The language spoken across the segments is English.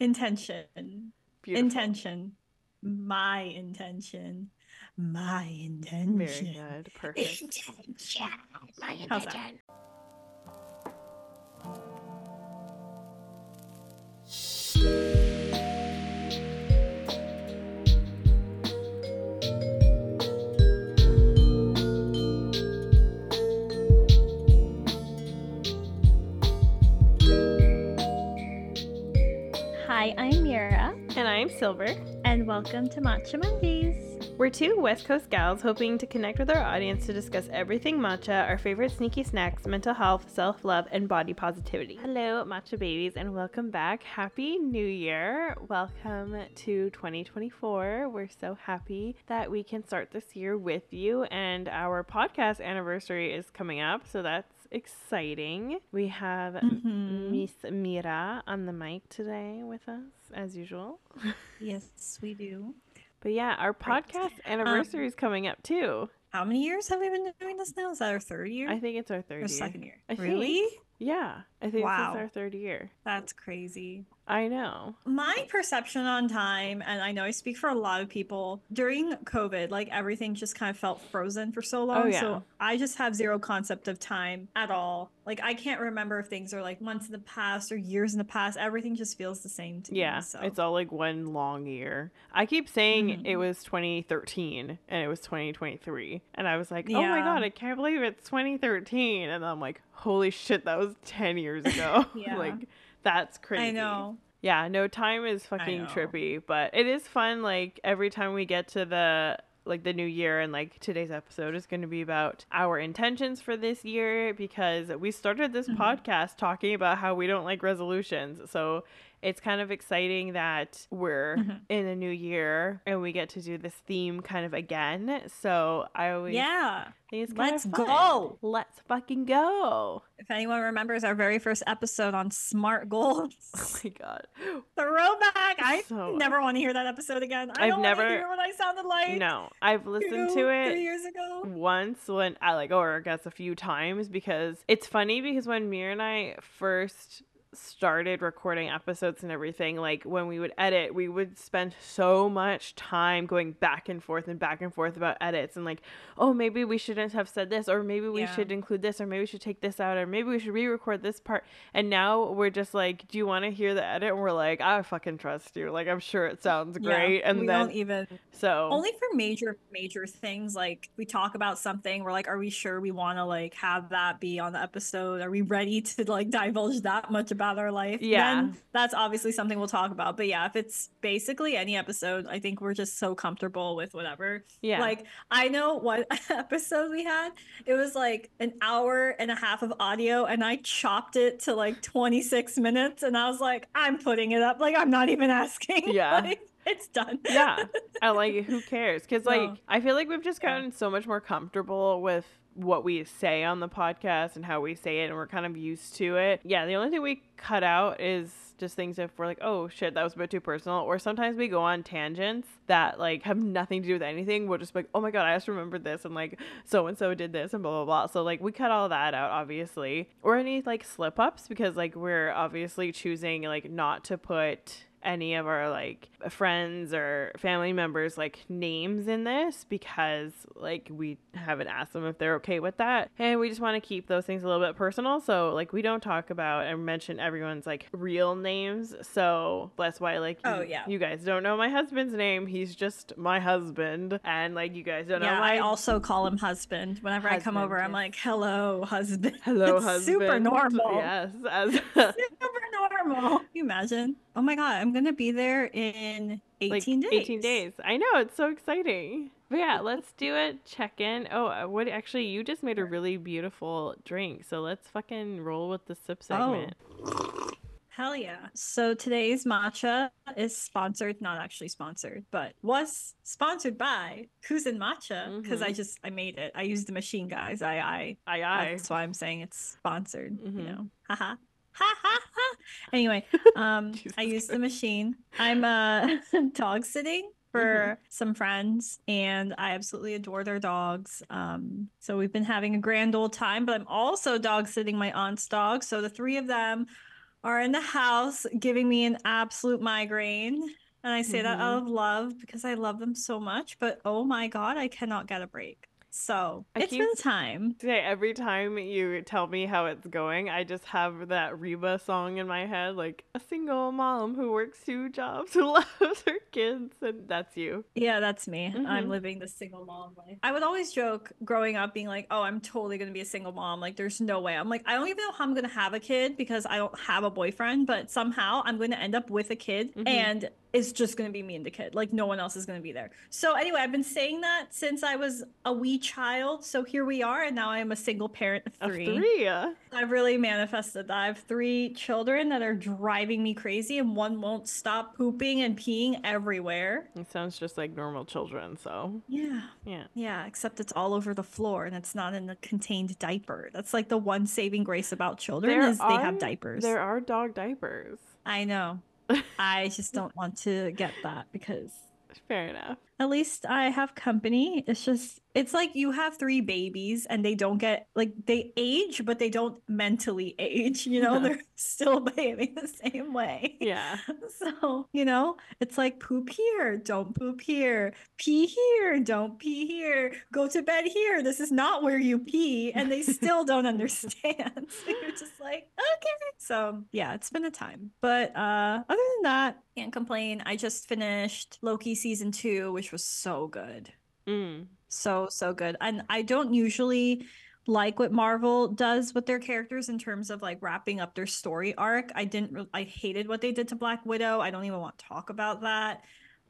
Intention. Beautiful. Intention. My intention. My intention. Very good. Perfect. Intention. My intention. I'm Silver. and welcome to Matcha Mondays. We're two West Coast gals hoping to connect with our audience to discuss everything matcha, our favorite sneaky snacks, mental health, self love, and body positivity. Hello, matcha babies, and welcome back. Happy New Year. Welcome to 2024. We're so happy that we can start this year with you, and our podcast anniversary is coming up, so that's exciting. We have Mhm. Miss Mira on the mic today with us, as usual. Yes, we do. But yeah, our Right. podcast anniversary is coming up too. How many years have we been doing this now? Is that our third year? I think it's our third or year. second year? I think. really? Yeah, I think Wow. this is our third year. That's crazy. I know. My perception on time, and I know I speak for a lot of people, during COVID, like everything just kind of felt frozen for so long. Oh, yeah. So I just have zero concept of time at all. Like I can't remember if things are like months in the past or years in the past. Everything just feels the same to Yeah, me. So it's all like one long year. I keep saying it Mhm. was 2013 and it was 2023. And I was like, oh my God, I can't believe it's 2013. And I'm like, holy shit, that was 10 years ago. Yeah. like, that's crazy. I know. Yeah, no time is fucking trippy, but it is fun. Like every time we get to the like the new year, and like today's episode is going to be about our intentions for this year because we started this Mhm. podcast talking about how we don't like resolutions. So it's kind of exciting that we're Mhm. in a new year and we get to do this theme kind of again. So I always Yeah. think it's kind Let's go. Let's fucking go. If anyone remembers our very first episode on smart goals, Oh my god. throwback. I So- never want to hear that episode again. I I've don't never- want to hear what I sounded like. No, I've listened two, to three it years ago. once when I like, or I guess a few times because it's funny because when Mir and I first started recording episodes and everything, like when we would edit, we would spend so much time going back and forth and back and forth about edits and like, oh, maybe we shouldn't have said this, or maybe we Yeah. should include this, or maybe we should take this out, or maybe we should re record this part. And now we're just like, do you want to hear the edit? And we're like, I fucking trust you. Like, I'm sure it sounds great. Yeah, and we then, don't even so. only for major major things like we talk about something we're like are we sure we want to like have that be on the episode are we ready to like divulge that much about our life Yeah. then that's obviously something we'll talk about but yeah if it's basically any episode i think we're just so comfortable with whatever yeah. like i know what episode we had it was like an hour and a half of audio and i chopped it to like 26 minutes and i was like i'm putting it up like i'm not even asking Yeah. Like, it's done yeah i like who cares because like No. i feel like we've just Yeah. gotten so much more comfortable with what we say on the podcast and how we say it and we're kind of used to it. Yeah the only thing we cut out is just things if we're like oh shit that was a bit too personal. Or sometimes we go on tangents that like have nothing to do with anything. We'll just be like oh my god i just remembered this and like so and so did this and blah blah blah. So like we cut all that out obviously. Or any like slip ups because like we're obviously choosing like not to put any of our like friends or family members like names in this because like we haven't asked them if they're okay with that and we just want to keep those things a little bit personal so like we don't talk about and mention everyone's like real names so that's why like Oh, you, yeah. you guys don't know my husband's name he's just my husband and like you guys don't know Yeah, my I also call him husband. Whenever I come Husband, over, I'm like, "Hello, husband." hello It's husband Super normal. yes as normal. Can you imagine? Oh my god, I'm gonna be there in 18 like days. 18 days. I know, it's so exciting. But yeah, let's do a check in. Oh, uh, what actually, you just made a really beautiful drink. So let's fucking roll with the sip segment. Hell yeah. So today's matcha is sponsored, not actually sponsored, but was sponsored by Cuzen Matcha because I Mhm. just I made it. I used the machine, guys. I I Aye, aye. that's why I'm saying it's sponsored, Mhm. you know. Haha. Ha ha ha. Anyway, um I used the machine. I'm uh dog sitting for Mm-hmm. some friends and I absolutely adore their dogs. Um so we've been having a grand old time, but I'm also dog sitting my aunt's dog. So the three of them are in the house giving me an absolute migraine. And I say that Mhm. out of love because I love them so much. But oh my God, I cannot get a break. So I it's been time. Say every time you tell me how it's going, I just have that Reba song in my head, like a single mom who works two jobs, who loves her kids, and that's you. Yeah, that's me. I'm Mhm. living the single mom life. I would always joke growing up being like, oh, I'm totally going to be a single mom. Like, there's no way. I'm like, I don't even know how I'm going to have a kid because I don't have a boyfriend, but somehow I'm going to end up with a kid Mhm. and it's just going to be me and the kid. Like, no one else is going to be there. So, anyway, I've been saying that since I was a wee child. So, here we are. And now I am a single parent of three. three. I've really manifested that. I have three children that are driving me crazy, and one won't stop pooping and peeing everywhere. It sounds just like normal children, so Yeah. yeah. Yeah, except it's all over the floor and it's not in a contained diaper. That's like the one saving grace about children There is they have diapers. There are dog diapers. I know. I just don't want to get that because Fair enough. At least I have company. It's just it's like you have three babies and they don't get like they age but they don't mentally age, you know? They're still behaving the same way. Yeah. So, you know, it's like poop here, don't poop here, pee here, don't pee here, go to bed here. This is not where you pee. And they still don't understand. So you're just like, okay. So, yeah, it's been a time. But uh other than that, can't complain. I just finished Loki season two, which was so good. Mm. So, so good. And I don't usually like what Marvel does with their characters in terms of like wrapping up their story arc. I didn't, re- I hated what they did to Black Widow. I don't even want to talk about that.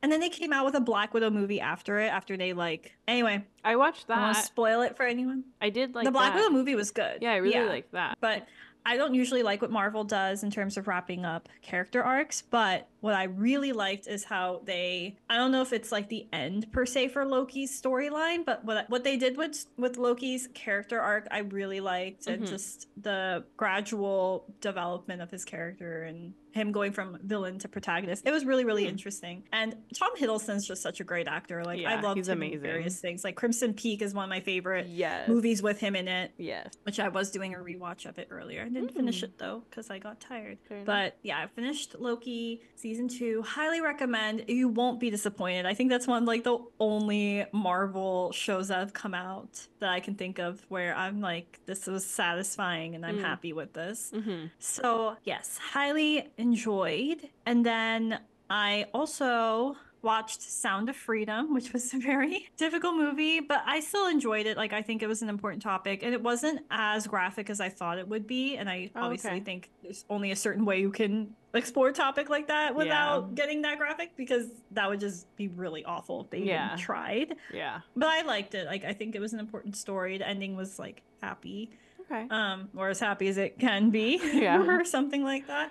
And then they came out with a Black Widow movie after it, after they like, anyway, I watched that. I don't want to spoil it for anyone. I did like the Black that. Widow movie was good. Yeah, I really liked that. But I don't usually like what Marvel does in terms of wrapping up character arcs, but what I really liked is how they I don't know if it's like the end per se for Loki's storyline, but what what they did with with Loki's character arc I really liked and Mhm. just the gradual development of his character and him going from villain to protagonist. It was really really Hmm. interesting. And Tom Hiddleston's just such a great actor. Like I love he's him in amazing. various things. Like Crimson Peak is one of my favorite Yes. movies with him in it Yes. which I was doing a rewatch of it earlier. I didn't finish Mm. it though because I got tired. Fair enough. But yeah, I finished Loki season two. Highly recommend. You won't be disappointed. I think that's one of, like the only Marvel shows that have come out that I can think of where I'm like, this was satisfying and I'm Mm. happy with this. Mm-hmm. So yes, highly enjoyed. And then I also watched Sound of Freedom, which was a very difficult movie, but I still enjoyed it. Like I think it was an important topic and it wasn't as graphic as I thought it would be. And I Oh, obviously okay. think there's only a certain way you can explore a topic like that without Yeah. getting that graphic because that would just be really awful if they Yeah. even tried. Yeah. But I liked it. Like I think it was an important story. The ending was like happy Okay. um, or as happy as it can be, Yeah. or something like that.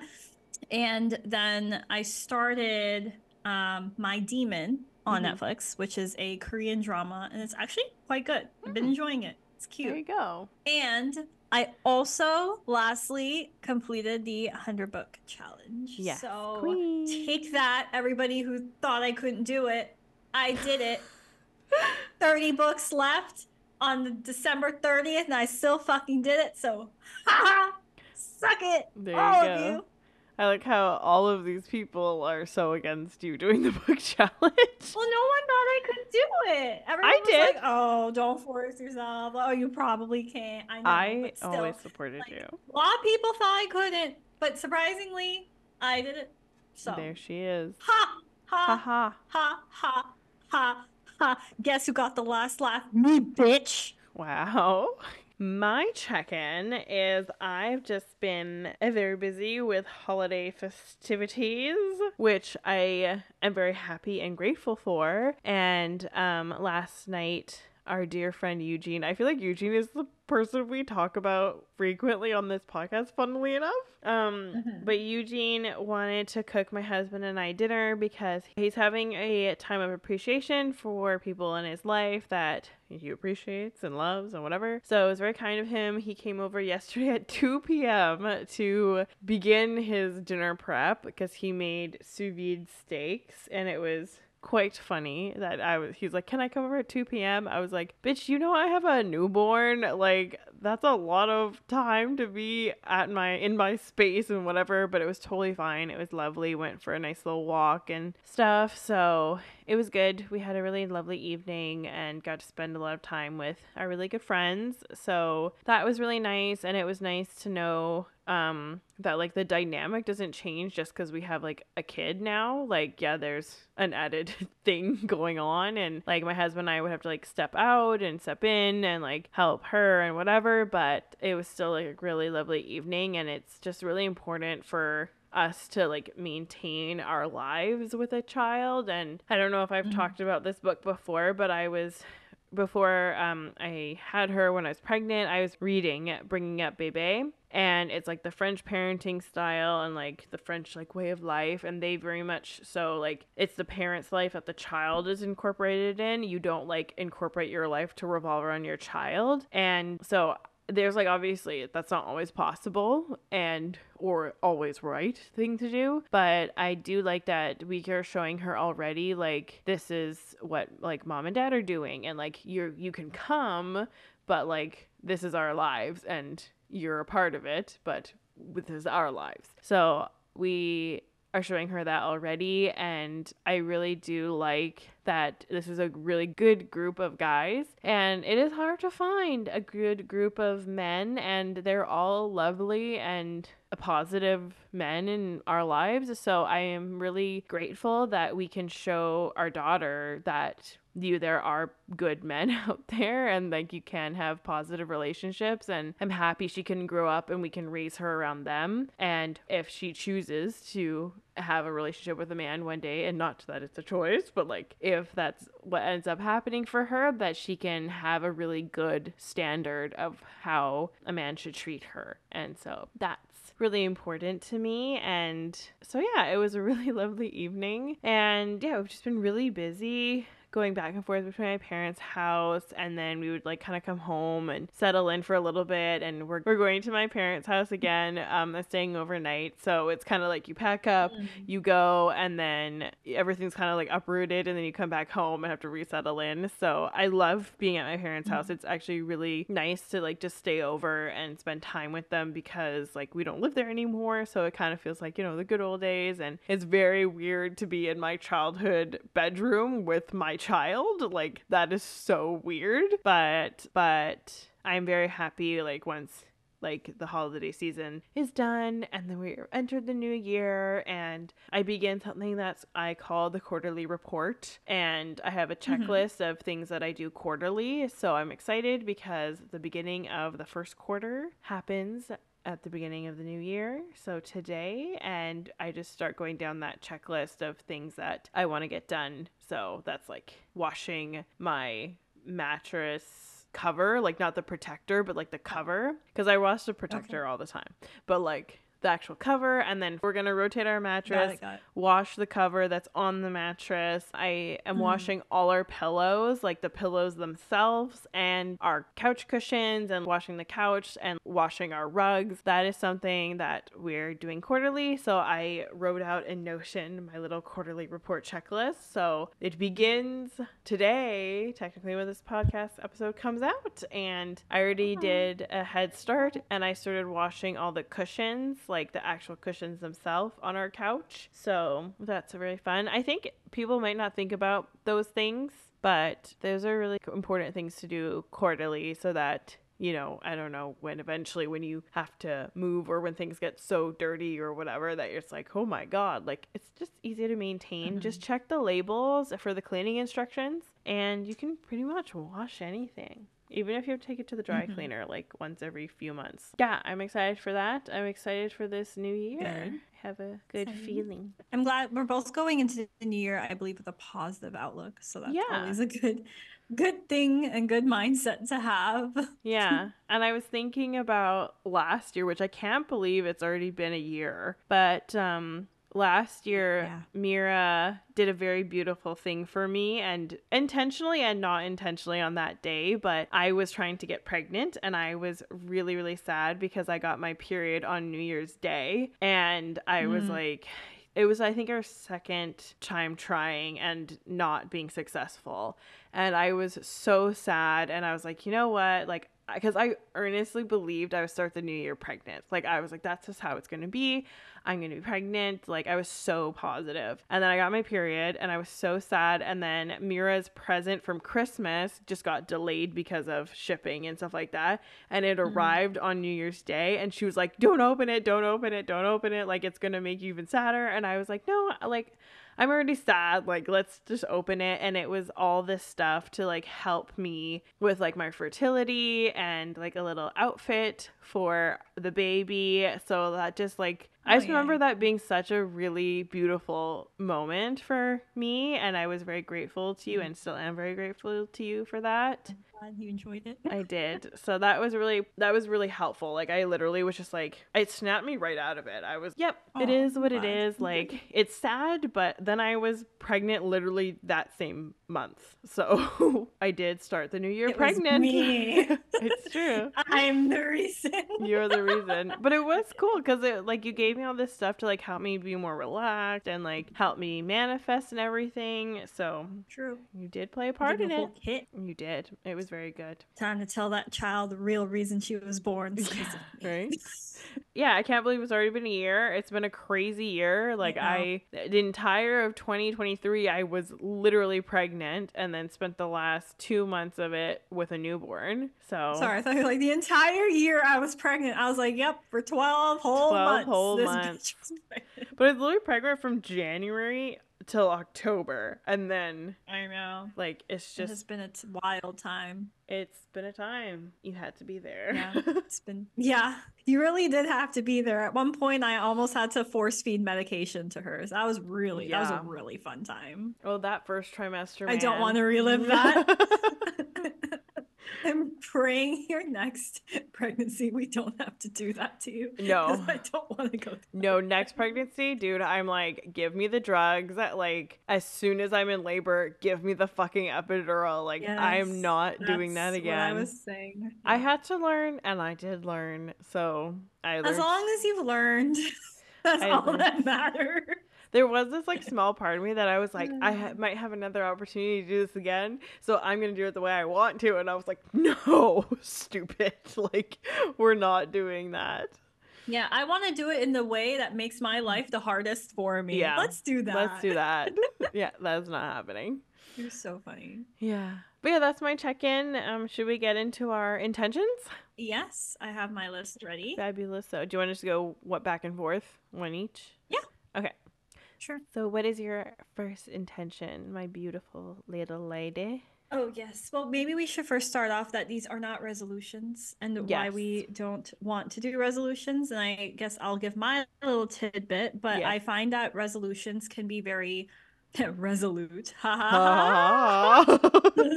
And then I started um, My Demon on Mhm. Netflix, which is a Korean drama, and it's actually quite good. I've been Mm. enjoying it. It's cute. There you go. And I also, lastly, completed the 100 book challenge. Yeah. So queen. take that, everybody who thought I couldn't do it. I did it. 30 books left on the December 30th, and I still fucking did it. So, suck it, There all you of go. you. I like how all of these people are so against you doing the book challenge. Well, no one thought I could do it. Everyone was did. like, "Oh, don't force yourself. Oh, you probably can't." I know, I still, always supported like, you. A lot of people thought I couldn't, but surprisingly, I did it. So, There she is. Ha ha ha. ha ha ha ha. Guess who got the last laugh? Me, bitch. Wow. My check in is I've just been very busy with holiday festivities, which I am very happy and grateful for. And um, last night, our dear friend Eugene, I feel like Eugene is the person we talk about frequently on this podcast, funnily enough. Um, Mhm. But Eugene wanted to cook my husband and I dinner because he's having a time of appreciation for people in his life that he appreciates and loves and whatever. So it was very kind of him. He came over yesterday at 2 p.m. to begin his dinner prep because he made sous vide steaks and it was quite funny that I was he's like, "Can I come over at 2 p.m.?" I was like, "Bitch, you know I have a newborn. Like that's a lot of time to be at my in my space and whatever, but it was totally fine. It was lovely. Went for a nice little walk and stuff. So, it was good. We had a really lovely evening and got to spend a lot of time with our really good friends. So, that was really nice. And it was nice to know um that like the dynamic doesn't change just because we have like a kid now. Like yeah there's an added thing going on. And like my husband and i would have to like step out and step in and like help her and whatever. But it was still like a really lovely evening. And it's just really important for us to like maintain our lives with a child and i don't know if i've mm-hmm. talked about this book before but i was before um, I had her when I was pregnant, I was reading Bringing Up Bebe. And it's like the French parenting style and like the French like way of life. And they very much so like it's the parent's life that the child is incorporated in. You don't like incorporate your life to revolve around your child. And so there's like obviously that's not always possible and or always right thing to do but i do like that we are showing her already like this is what like mom and dad are doing and like you're you can come but like this is our lives and you're a part of it but this is our lives. So we are showing her that already and i really do like that this is a really good group of guys and it is hard to find a good group of men and they're all lovely and positive men in our lives. So i am really grateful that we can show our daughter that you there are good men out there and like you can have positive relationships and I'm happy she can grow up and we can raise her around them. And if she chooses to have a relationship with a man one day and not that it's a choice but like if that's what ends up happening for her that she can have a really good standard of how a man should treat her. And so that's really important to me. And so yeah it was a really lovely evening. And yeah we've just been really busy going back and forth between my parents' house and then we would like kind of come home and settle in for a little bit and we're, we're going to my parents' house again um staying overnight. So it's kind of like you pack up mm-hmm. you go and then everything's kind of like uprooted and then you come back home and have to resettle in. So I love being at my parents' mm-hmm. house it's actually really nice to like just stay over and spend time with them because like we don't live there anymore. So it kind of feels like you know the good old days. And it's very weird to be in my childhood bedroom with my child. Like that is so weird. But but I'm very happy like once like the holiday season is done and then we entered the new year and I begin something that's I call the quarterly report and I have a mm-hmm. checklist mm-hmm. of things that I do quarterly. So I'm excited because the beginning of the first quarter happens at the beginning of the new year. So today, and I just start going down that checklist of things that I want to get done. So that's like washing my mattress cover, like not the protector, but like the cover, because I wash the protector okay. all the time. But like the actual cover and then we're going to rotate our mattress, wash the cover that's on the mattress. I am mm. washing all our pillows, like the pillows themselves and our couch cushions and washing the couch and washing our rugs. That is something that we're doing quarterly. So I wrote out in Notion my little quarterly report checklist. So it begins today, technically when this podcast episode comes out, and I already did a head start and I started washing all the cushions like the actual cushions themselves on our couch. So that's really fun. I think people might not think about those things, but those are really important things to do quarterly so that you know, I don't know when eventually when you have to move or when things get so dirty or whatever that it's like, oh my God, like it's just easy to maintain. Mm-hmm. Just check the labels for the cleaning instructions and you can pretty much wash anything even if you take it to the dry mm-hmm. cleaner like once every few months. Yeah, I'm excited for that. I'm excited for this new year. Good. Have a good Exciting. feeling. I'm glad we're both going into the new year, I believe, with a positive outlook. So that's yeah. always a good good thing and good mindset to have. yeah. And I was thinking about last year, which I can't believe it's already been a year. But um last year yeah. Mira did a very beautiful thing for me and intentionally and not intentionally on that day but I was trying to get pregnant and I was really really sad because I got my period on New Year's Day and I mm. was like it was I think our second time trying and not being successful. And I was so sad and I was like, "You know what? Like because I earnestly believed I would start the new year pregnant. Like I was like, that's just how it's gonna be. I'm gonna be pregnant. Like I was so positive. And then I got my period and I was so sad. And then Mira's present from Christmas just got delayed because of shipping and stuff like that. And it Mhm. arrived on New Year's Day and she was like, Don't open it, don't open it, don't open it. Like it's gonna make you even sadder. And I was like, No, like I'm already sad. Like, let's just open it. And it was all this stuff to like help me with like my fertility and like a little outfit for the baby. So that just like, I Oh, just remember that being such a really beautiful moment for me. And I was very grateful to you Mhm. and still am very grateful to you for that. Glad you enjoyed it. I did. So that was really that was really helpful. Like I literally was just like it snapped me right out of it. I was, yep, it Aw, is what it is. Like it's sad, but then I was pregnant literally that same month. So I did start the new year It was pregnant. me. it's true. I'm the reason. You're the reason. But it was cool because it like you gave me all this stuff to like help me be more relaxed and like help me manifest and everything. So True. you did play a part in a it. kit. You did. It was very good. Time to tell that child the real reason she was born. Of. Right? yeah, I can't believe it's already been a year. It's been a crazy year. Like. I the entire of 2023 I was literally pregnant and then spent the last 2 months of it with a newborn. So Sorry, I thought you like the entire year I was pregnant. I was like, yep, for 12 whole 12 months. whole months. bitch was pregnant. But I was literally pregnant from January till October and then I know. like it's just It has been a t- wild time. it's been a time. You had to be there. Yeah, it's been. Yeah, you really did have to be there. At one point, I almost had to force feed medication to her. So that was really, that was a really fun time. well, that first trimester I don't want to relive that. I'm praying your next pregnancy we don't have to do that to you. No. I don't want to go. Through No, next pregnancy, dude, I'm like, give me the drugs. Like, as soon as I'm in labor, give me the fucking epidural. Like, I am not doing that again. What I was saying. I had to learn, and I did learn. So I learned. As long as you've learned, that's I all learned. that matters. There was this like small part of me that I was like, I ha- might have another opportunity to do this again, so I'm gonna do it the way I want to. And I was like, no, stupid. Like, we're not doing that. Yeah, I want to do it in the way that makes my life the hardest for me. Yeah, let's do that. Let's do that. yeah, that's not happening. You're so funny. Yeah. But yeah, that's my check in. Um, should we get into our intentions? Yes, I have my list ready. Fabulous. So, do you want us to go what back and forth, one each? Yeah. Okay. Sure. So, what is your first intention, my beautiful little lady? Oh, yes. Well, maybe we should first start off that these are not resolutions and why we don't want to do resolutions. And I guess I'll give my little tidbit, but Yes. I find that resolutions can be very resolute. Ha ha ha.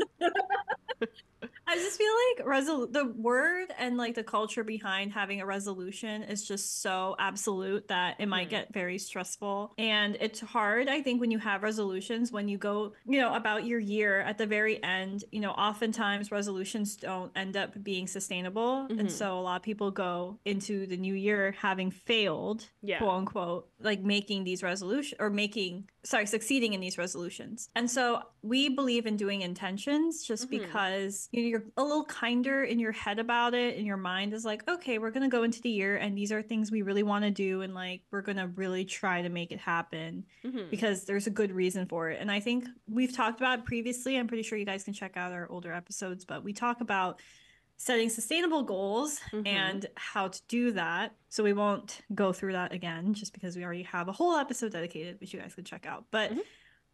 I just feel like resol the word and like the culture behind having a resolution is just so absolute that it might Mhm. get very stressful. And it's hard, I think, when you have resolutions, when you go, you know, about your year at the very end, you know, oftentimes resolutions don't end up being sustainable. Mhm. And so a lot of people go into the new year having failed, Yeah. quote unquote, like making these resolutions or making, sorry, succeeding in these resolutions. And so we believe in doing intentions just Mhm. because you know, you're a little kinder in your head about it and your mind is like, okay, we're going to go into the year and these are things we really want to do. And like, we're going to really try to make it happen Mhm. because there's a good reason for it. And I think we've talked about it previously. I'm pretty sure you guys can check out our older episodes, but we talk about setting sustainable goals Mhm. and how to do that. So we won't go through that again just because we already have a whole episode dedicated, which you guys can check out. But Mhm.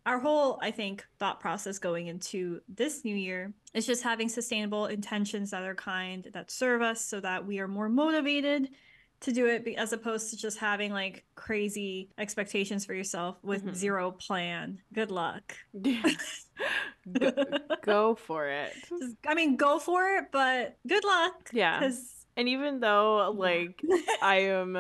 Our whole, I think, thought process going into this new year is just having sustainable intentions that are kind, that serve us so that we are more motivated to do it as opposed to just having like crazy expectations for yourself with Mhm. zero plan. Good luck. go, go for it. Just, I mean, go for it, but good luck. Yeah. Because And even though like I am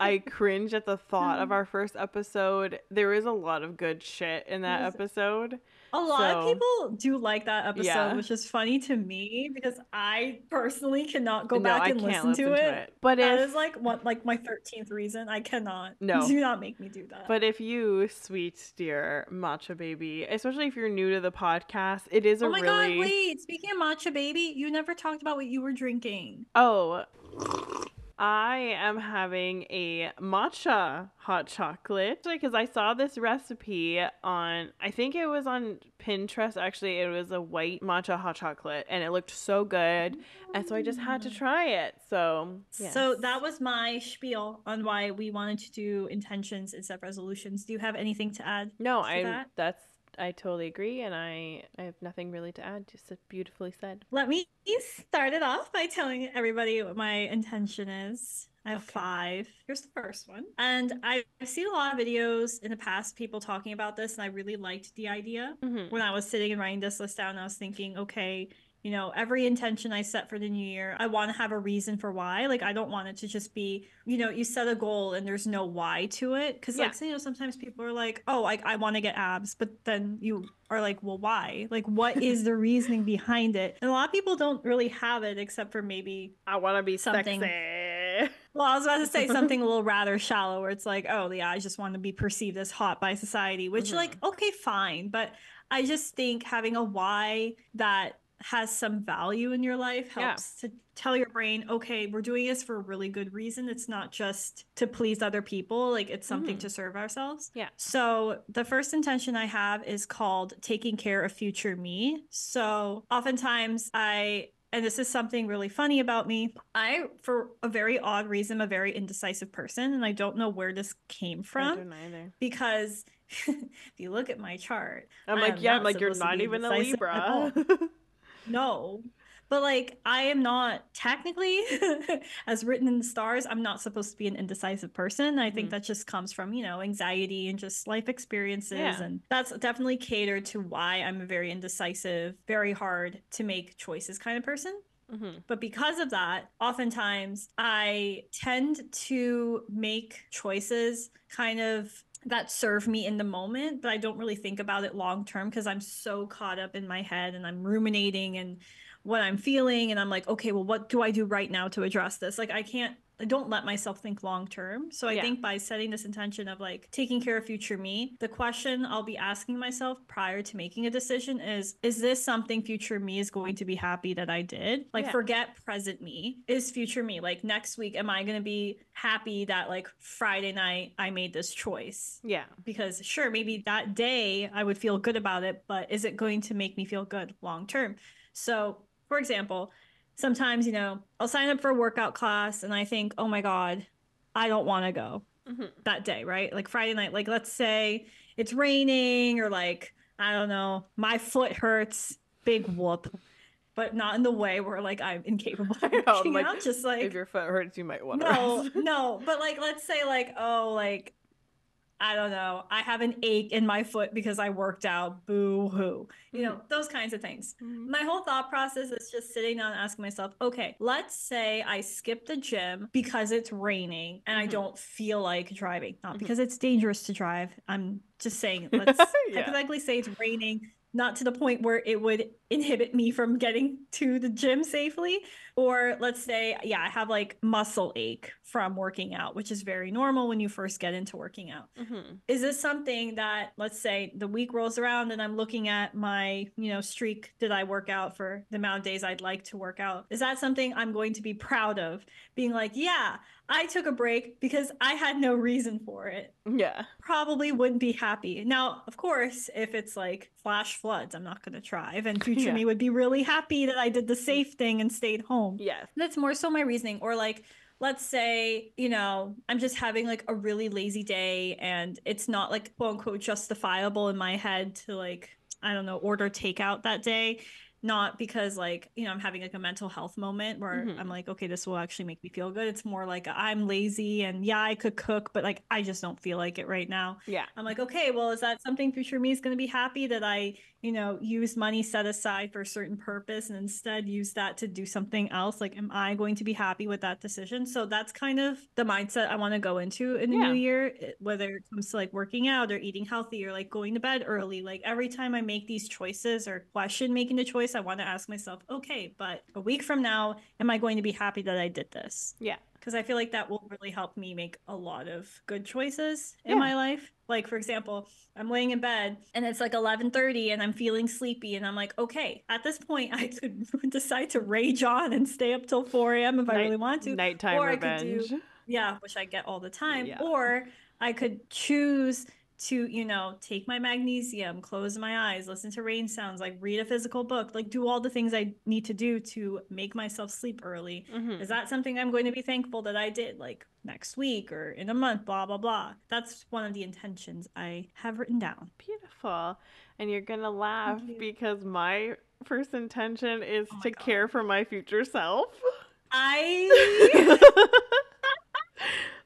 I cringe at the thought of uh-huh. our first episode, there is a lot of good shit in that episode. A lot of people do like that episode, Yeah. which is funny to me because I personally cannot go no, back I and can't listen, to, it. But That if is like one like my thirteenth reason. I cannot. No. do not make me do that. but if you, sweet dear matcha baby, especially if you're new to the podcast, it is a oh my really god! Wait, speaking of matcha, baby, you never talked about what you were drinking. Oh, I am having a matcha hot chocolate because I saw this recipe on, I think it was on Pinterest. Actually, it was a white matcha hot chocolate and it looked so good. And so I just had to mm. try it. So, yes. So that was my spiel on why we wanted to do intentions instead of resolutions. Do you have anything to add? no, to I, that? that's, I totally agree. And I, I have nothing really to add. Just beautifully said. Let me start it off by telling everybody what my intention is. I have Okay. five. Here's the first one. And I've seen a lot of videos in the past, people talking about this, and I really liked the idea. Mhm. When I was sitting and writing this list down, I was thinking, okay, you know, every intention I set for the new year, I want to have a reason for why. Like, I don't want it to just be, you know, you set a goal and there's no why to it. Cause, like, you know, sometimes people are like, oh, I, I want to get abs, but then you are like, well, why? Like, what is the reasoning behind it? And a lot of people don't really have it except for maybe, I want to be Something- sexy. well, I was about to say something a little rather shallow where it's like, oh, yeah, I just want to be perceived as hot by society, which, Mhm. like, okay, fine. But I just think having a why that has some value in your life Yeah. helps to tell your brain, okay, we're doing this for a really good reason. It's not just to please other people, like, it's something Mhm. to serve ourselves. Yeah. So the first intention I have is called taking care of future me. So oftentimes I and this is something really funny about me. I, for a very odd reason, am a very indecisive person, and I don't know where this came I from don't either. because if you look at my chart, I'm like, yeah, I'm like, you're not even a indecisive at all. Libra. no. But like I am not technically as written in the stars, I'm not supposed to be an indecisive person. I think Mhm. that just comes from, you know, anxiety and just life experiences Yeah. and that's definitely catered to why I'm a very indecisive, very hard to make choices kind of person. Mhm. But because of that, oftentimes I tend to make choices kind of that serve me in the moment, but I don't really think about it long term because I'm so caught up in my head and I'm ruminating and what I'm feeling. And I'm like, okay, well, what do I do right now to address this? Like, I can't. I don't let myself think long term. So I Yeah. think by setting this intention of like taking care of future me, the question I'll be asking myself prior to making a decision is is this something future me is going to be happy that I did? Like Yeah. forget present me. Is future me like next week am I going to be happy that like Friday night I made this choice? Yeah. Because sure, maybe that day I would feel good about it, but is it going to make me feel good long term? So, for example, sometimes, you know, I'll sign up for a workout class and I think, oh my God, I don't want to go Mhm. that day, right? Like Friday night, like let's say it's raining or like, I don't know, my foot hurts, big whoop, but not in the way where like I'm incapable of No, I'm like, out. Just like, if your foot hurts, you might want to no, no, but like let's say like oh like I don't know, I have an ache in my foot because I worked out. Boo hoo. You know, those kinds of things. Mhm. My whole thought process is just sitting down and asking myself, okay, let's say I skip the gym because it's raining and I Mhm. don't feel like driving. Not Mhm. because it's dangerous to drive. I'm just saying, let's Yeah. hypothetically say it's raining, not to the point where it would inhibit me from getting to the gym safely. Or let's say, yeah, I have like muscle ache from working out, which is very normal when you first get into working out Mhm. is this something that let's say the week rolls around and i'm looking at my you know streak did i work out for the amount of days i'd like to work out is that something i'm going to be proud of being like yeah i took a break because i had no reason for it Yeah. probably wouldn't be happy now of course if it's like flash floods i'm not going to try. and future Yeah. me would be really happy that i did the safe thing and stayed home Yes. that's more so my reasoning. Or like, let's say, you know, I'm just having like a really lazy day and it's not like quote unquote justifiable in my head to like, I don't know, order takeout that day. not because like you know i'm having like a mental health moment where Mhm. i'm like okay this will actually make me feel good it's more like i'm lazy and yeah i could cook but like i just don't feel like it right now Yeah. i'm like okay well is that something future me is going to be happy that i you know use money set aside for a certain purpose and instead use that to do something else like am i going to be happy with that decision so that's kind of the mindset i want to go into in the Yeah. new year eh, whether it comes to like working out or eating healthy or like going to bed early like every time i make these choices or question making the choice i want to ask myself okay but a week from now am i going to be happy that i did this Yeah. Because I feel like that will really help me make a lot of good choices in Yeah. my life. Like for example, I'm laying in bed and it's like 11:30 and I'm feeling sleepy and I'm like, okay, at this point I could decide to rage on and stay up till 4 a.m. if I really want to. Nighttime or I could do- revenge. Yeah, which I get all the time. Yeah. Or I could choose to, you know, take my magnesium, close my eyes, listen to rain sounds, like read a physical book, like do all the things I need to do to make myself sleep early. Mhm. Is that something I'm going to be thankful that I did like next week or in a month, blah, blah, blah? That's one of the intentions I have written down. Beautiful. And you're going to laugh you. because my first intention is Oh to God. care for my future self. I.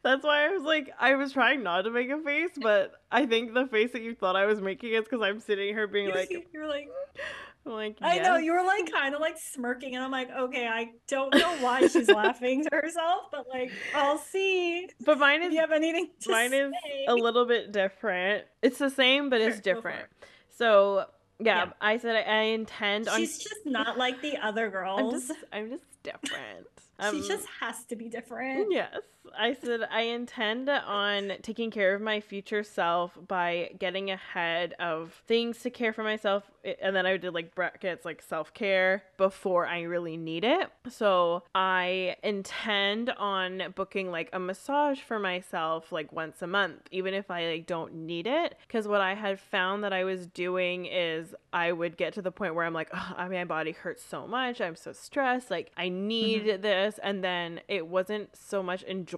That's why I was like, I was trying not to make a face, but I think the face that you thought I was making is because I'm sitting here being like, you're like, like I know you were like kind of like smirking, and I'm like, okay, I don't know why she's laughing to herself, but like, I'll see. But mine is you have anything mine is a little bit different. It's the same, but it's Sure, for different. it. So yeah, Yeah. I said I, I intend on. She's just not like the other girls. I'm just, I'm just different. she Um, just has to be different. Yes. I said I intend on taking care of my future self by getting ahead of things to care for myself. And then I did like brackets like self care before I really need it. So I intend on booking like a massage for myself like once a month, even if I like don't need it. Because what I had found that I was doing is I would get to the point where I'm like, oh, my body hurts so much. I'm so stressed. Like I mm-hmm. need this. And then it wasn't so much enjoyable.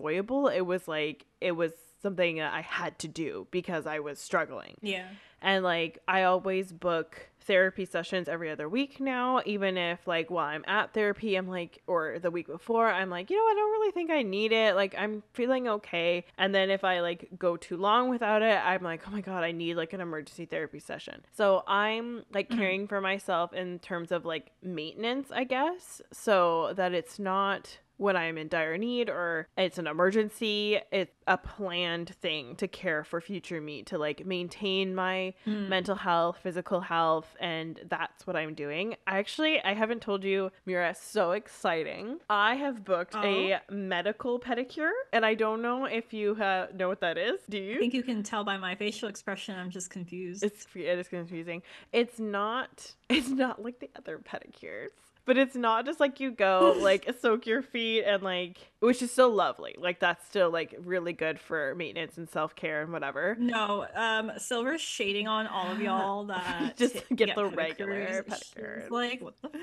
It was like, it was something I had to do because I was struggling. Yeah. And like I always book therapy sessions every other week now, even if like while I'm at therapy, I'm like, or the week before, I'm like, you know, I don't really think I need it. Like I'm feeling okay. And then if I like go too long without it, I'm like, oh my God, I need like an emergency therapy session. So I'm like Mhm. caring for myself in terms of like maintenance, I guess, so that it's not when I'm in dire need or it's an emergency, it's a planned thing to care for future me, to like maintain my Mm. mental health, physical health, and that's what I'm doing. Actually, I haven't told you, Mira, so exciting. I have booked a medical pedicure, and I don't know if you uh, know what that is. Do you? I think you can tell by my facial expression. I'm just confused. It's it is confusing. It's not it's not like the other pedicures. But it's not just like you go like soak your feet and like which is still lovely. Like that's still like really good for maintenance and self-care and whatever. No, um, Silver's shading on all of y'all that Just t- get the regular She's pedicures. Like, what the fuck is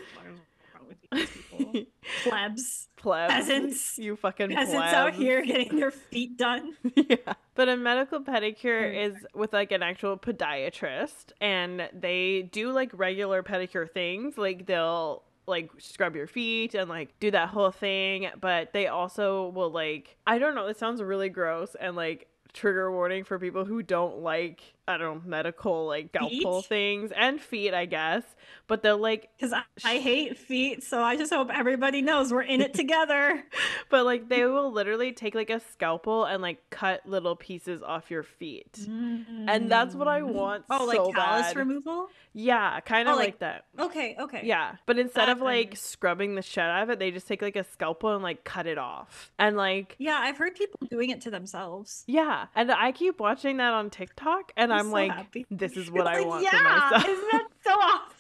wrong with these people? Plebs, plebs. Peasants. You fucking peasants out here getting their feet done. yeah. But a medical pedicure is with like an actual podiatrist and they do like regular pedicure things. Like they'll like scrub your feet and like do that whole thing, but they also will like I don't know, it sounds really gross and like trigger warning for people who don't like I don't know medical like scalpel Feet? things and feet I guess but they'll like Because I, I hate feet, so I just hope everybody knows we're in it together. but like they will literally take like a scalpel and like cut little pieces off your feet and that's what I Mm. want Oh, like so callus bad. removal? Yeah, kind of Oh, like, like- that. Okay, okay. Yeah, but instead of like scrubbing the shit out of it, they just take like a scalpel and like cut it off. And like, Yeah, I've heard people doing it to themselves. yeah, and I keep watching that on TikTok, and I'm so like, happy. this is what I like, want yeah, for myself. Isn't that so awesome?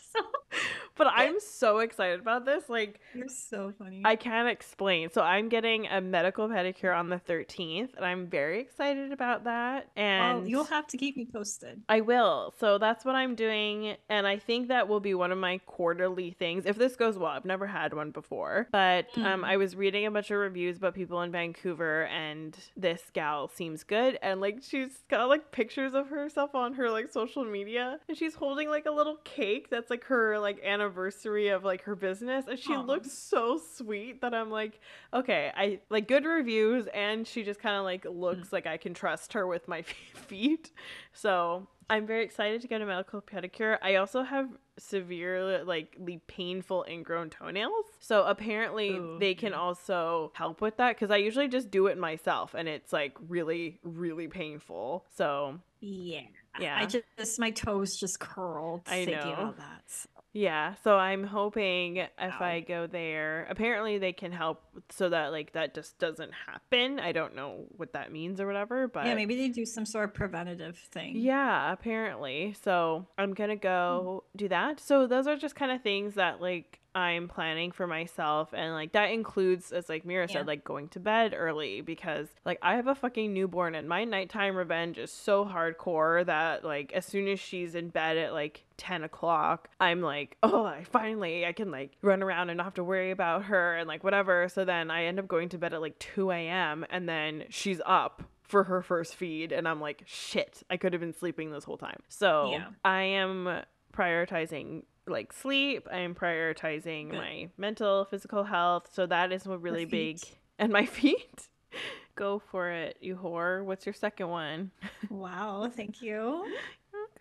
But I'm so excited about this. Like, You're so funny. I can't explain. So I'm getting a medical pedicure on the 13th, and I'm very excited about that. And well, you'll have to keep me posted. I will. So that's what I'm doing. And I think that will be one of my quarterly things. If this goes well, I've never had one before. But um, Mm. I was reading a bunch of reviews about people in Vancouver, and this gal seems good. And like, she's got like pictures of herself on her like social media. And she's holding like a little cake that's like her like anniversary of like her business and she Aw. looked so sweet that I'm like, okay, I like good reviews and she just kind of like looks mm. like I can trust her with my feet. So, I'm very excited to get a medical pedicure. I also have severe like the painful ingrown toenails. So apparently Ooh, they can yeah. also help with that cuz I usually just do it myself and it's like really really painful. So, Yeah. Yeah. I just my toes just curled I thinking know. about that. so- Yeah, so I'm hoping if Wow. I go there, apparently they can help so that like that just doesn't happen. I don't know what that means or whatever, but yeah, maybe they do some sort of preventative thing. yeah, apparently. So I'm gonna hmm. go do that. So those are just kind of things that like I'm planning for myself, and like that includes, as like Mira Yeah. said, like going to bed early because like I have a fucking newborn, and my nighttime revenge is so hardcore that like as soon as she's in bed at like 10 o'clock, I'm like, oh, I finally I can like run around and not have to worry about her and like whatever. So then I end up going to bed at like 2 a.m. and then she's up for her first feed and I'm like, shit, I could have been sleeping this whole time. So Yeah. I am prioritizing like sleep. I am prioritizing Good. my mental, physical health. So that is what really big. And my feet. Go for it, you whore. What's your second one? Wow, thank you.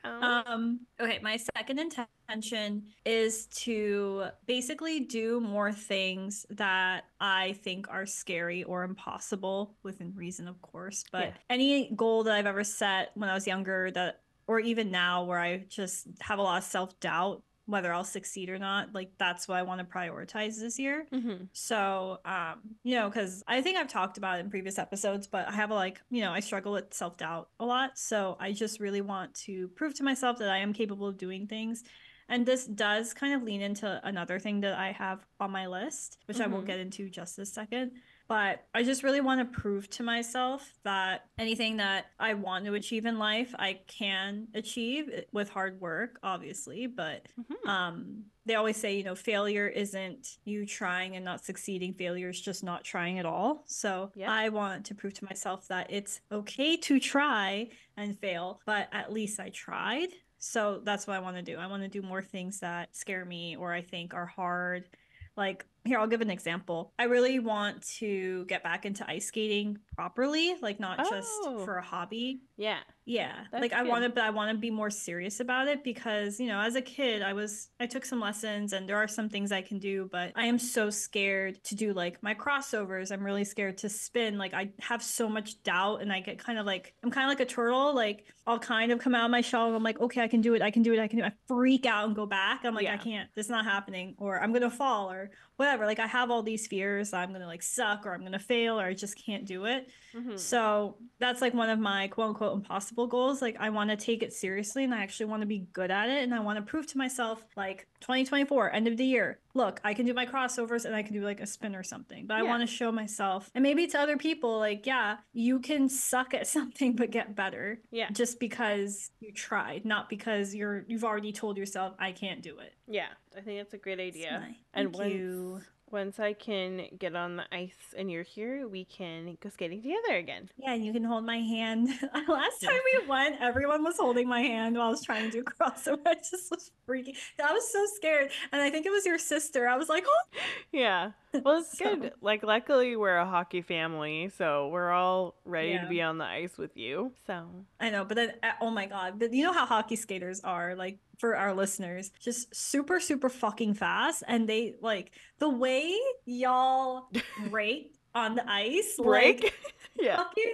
Um, okay, my second intention is to basically do more things that I think are scary or impossible within reason, of course. But Yeah. any goal that I've ever set when I was younger that or even now where I just have a lot of self-doubt whether I'll succeed or not, like that's what I want to prioritize this year. mhm. So, um, you know, because I think I've talked about it in previous episodes, but I have a like, you know, I struggle with self doubt a lot. So I just really want to prove to myself that I am capable of doing things. And this does kind of lean into another thing that I have on my list, which I will get into just a second. But I just really want to prove to myself that anything that I want to achieve in life, I can achieve eh, with hard work, obviously. But Mhm. um they always say you know failure isn't you trying and not succeeding failure is just not trying at all so Yeah. i want to prove to myself that it's okay to try and fail but at least i tried so that's what i want to do i want to do more things that scare me or i think are hard like here i'll give an example i really want to get back into ice skating properly like not just Oh. for a hobby Yeah. Yeah, That's like I want to, but I want to be more serious about it because you know, as a kid, I was I took some lessons and there are some things I can do, but I am so scared to do like my crossovers. I'm really scared to spin. Like I have so much doubt, and I get kind of like I'm kind of like a turtle. Like I'll kind of come out of my shell and I'm like, okay, I can do it. I can do it. I can do it. I freak out and go back. I'm like, I can't. This is not happening, or I'm gonna fall, or whatever. Like I have all these fears. I'm gonna like suck, or I'm gonna fail, or I just can't do it. Mhm. So that's like one of my quote unquote impossible goals. Like I want to take it seriously and I actually want to be good at it and I want to prove to myself like 2024 end of the year. Look, I can do my crossovers and I can do like a spin or something. But I want to show myself and maybe to other people like yeah, you can suck at something but get better Yeah. just because you tried, not because you're you've already told yourself I can't do it. Yeah. I think that's a great idea. and you. Once I can get on the ice and you're here, we can go skating together again. Yeah, and you can hold my hand. Last time we went, everyone was holding my hand while I was trying to do crossover. I just was freaking. I was so scared, and I think it was your sister. I was like, oh. Yeah. Well, it's So- good. Like, luckily, we're a hockey family, so we're all ready Yeah. to be on the ice with you. So, I know, but then oh my god, but you know how hockey skaters are like for our listeners, just super super fucking fast, and they like the way y'all break on the ice, break. like yeah. fucking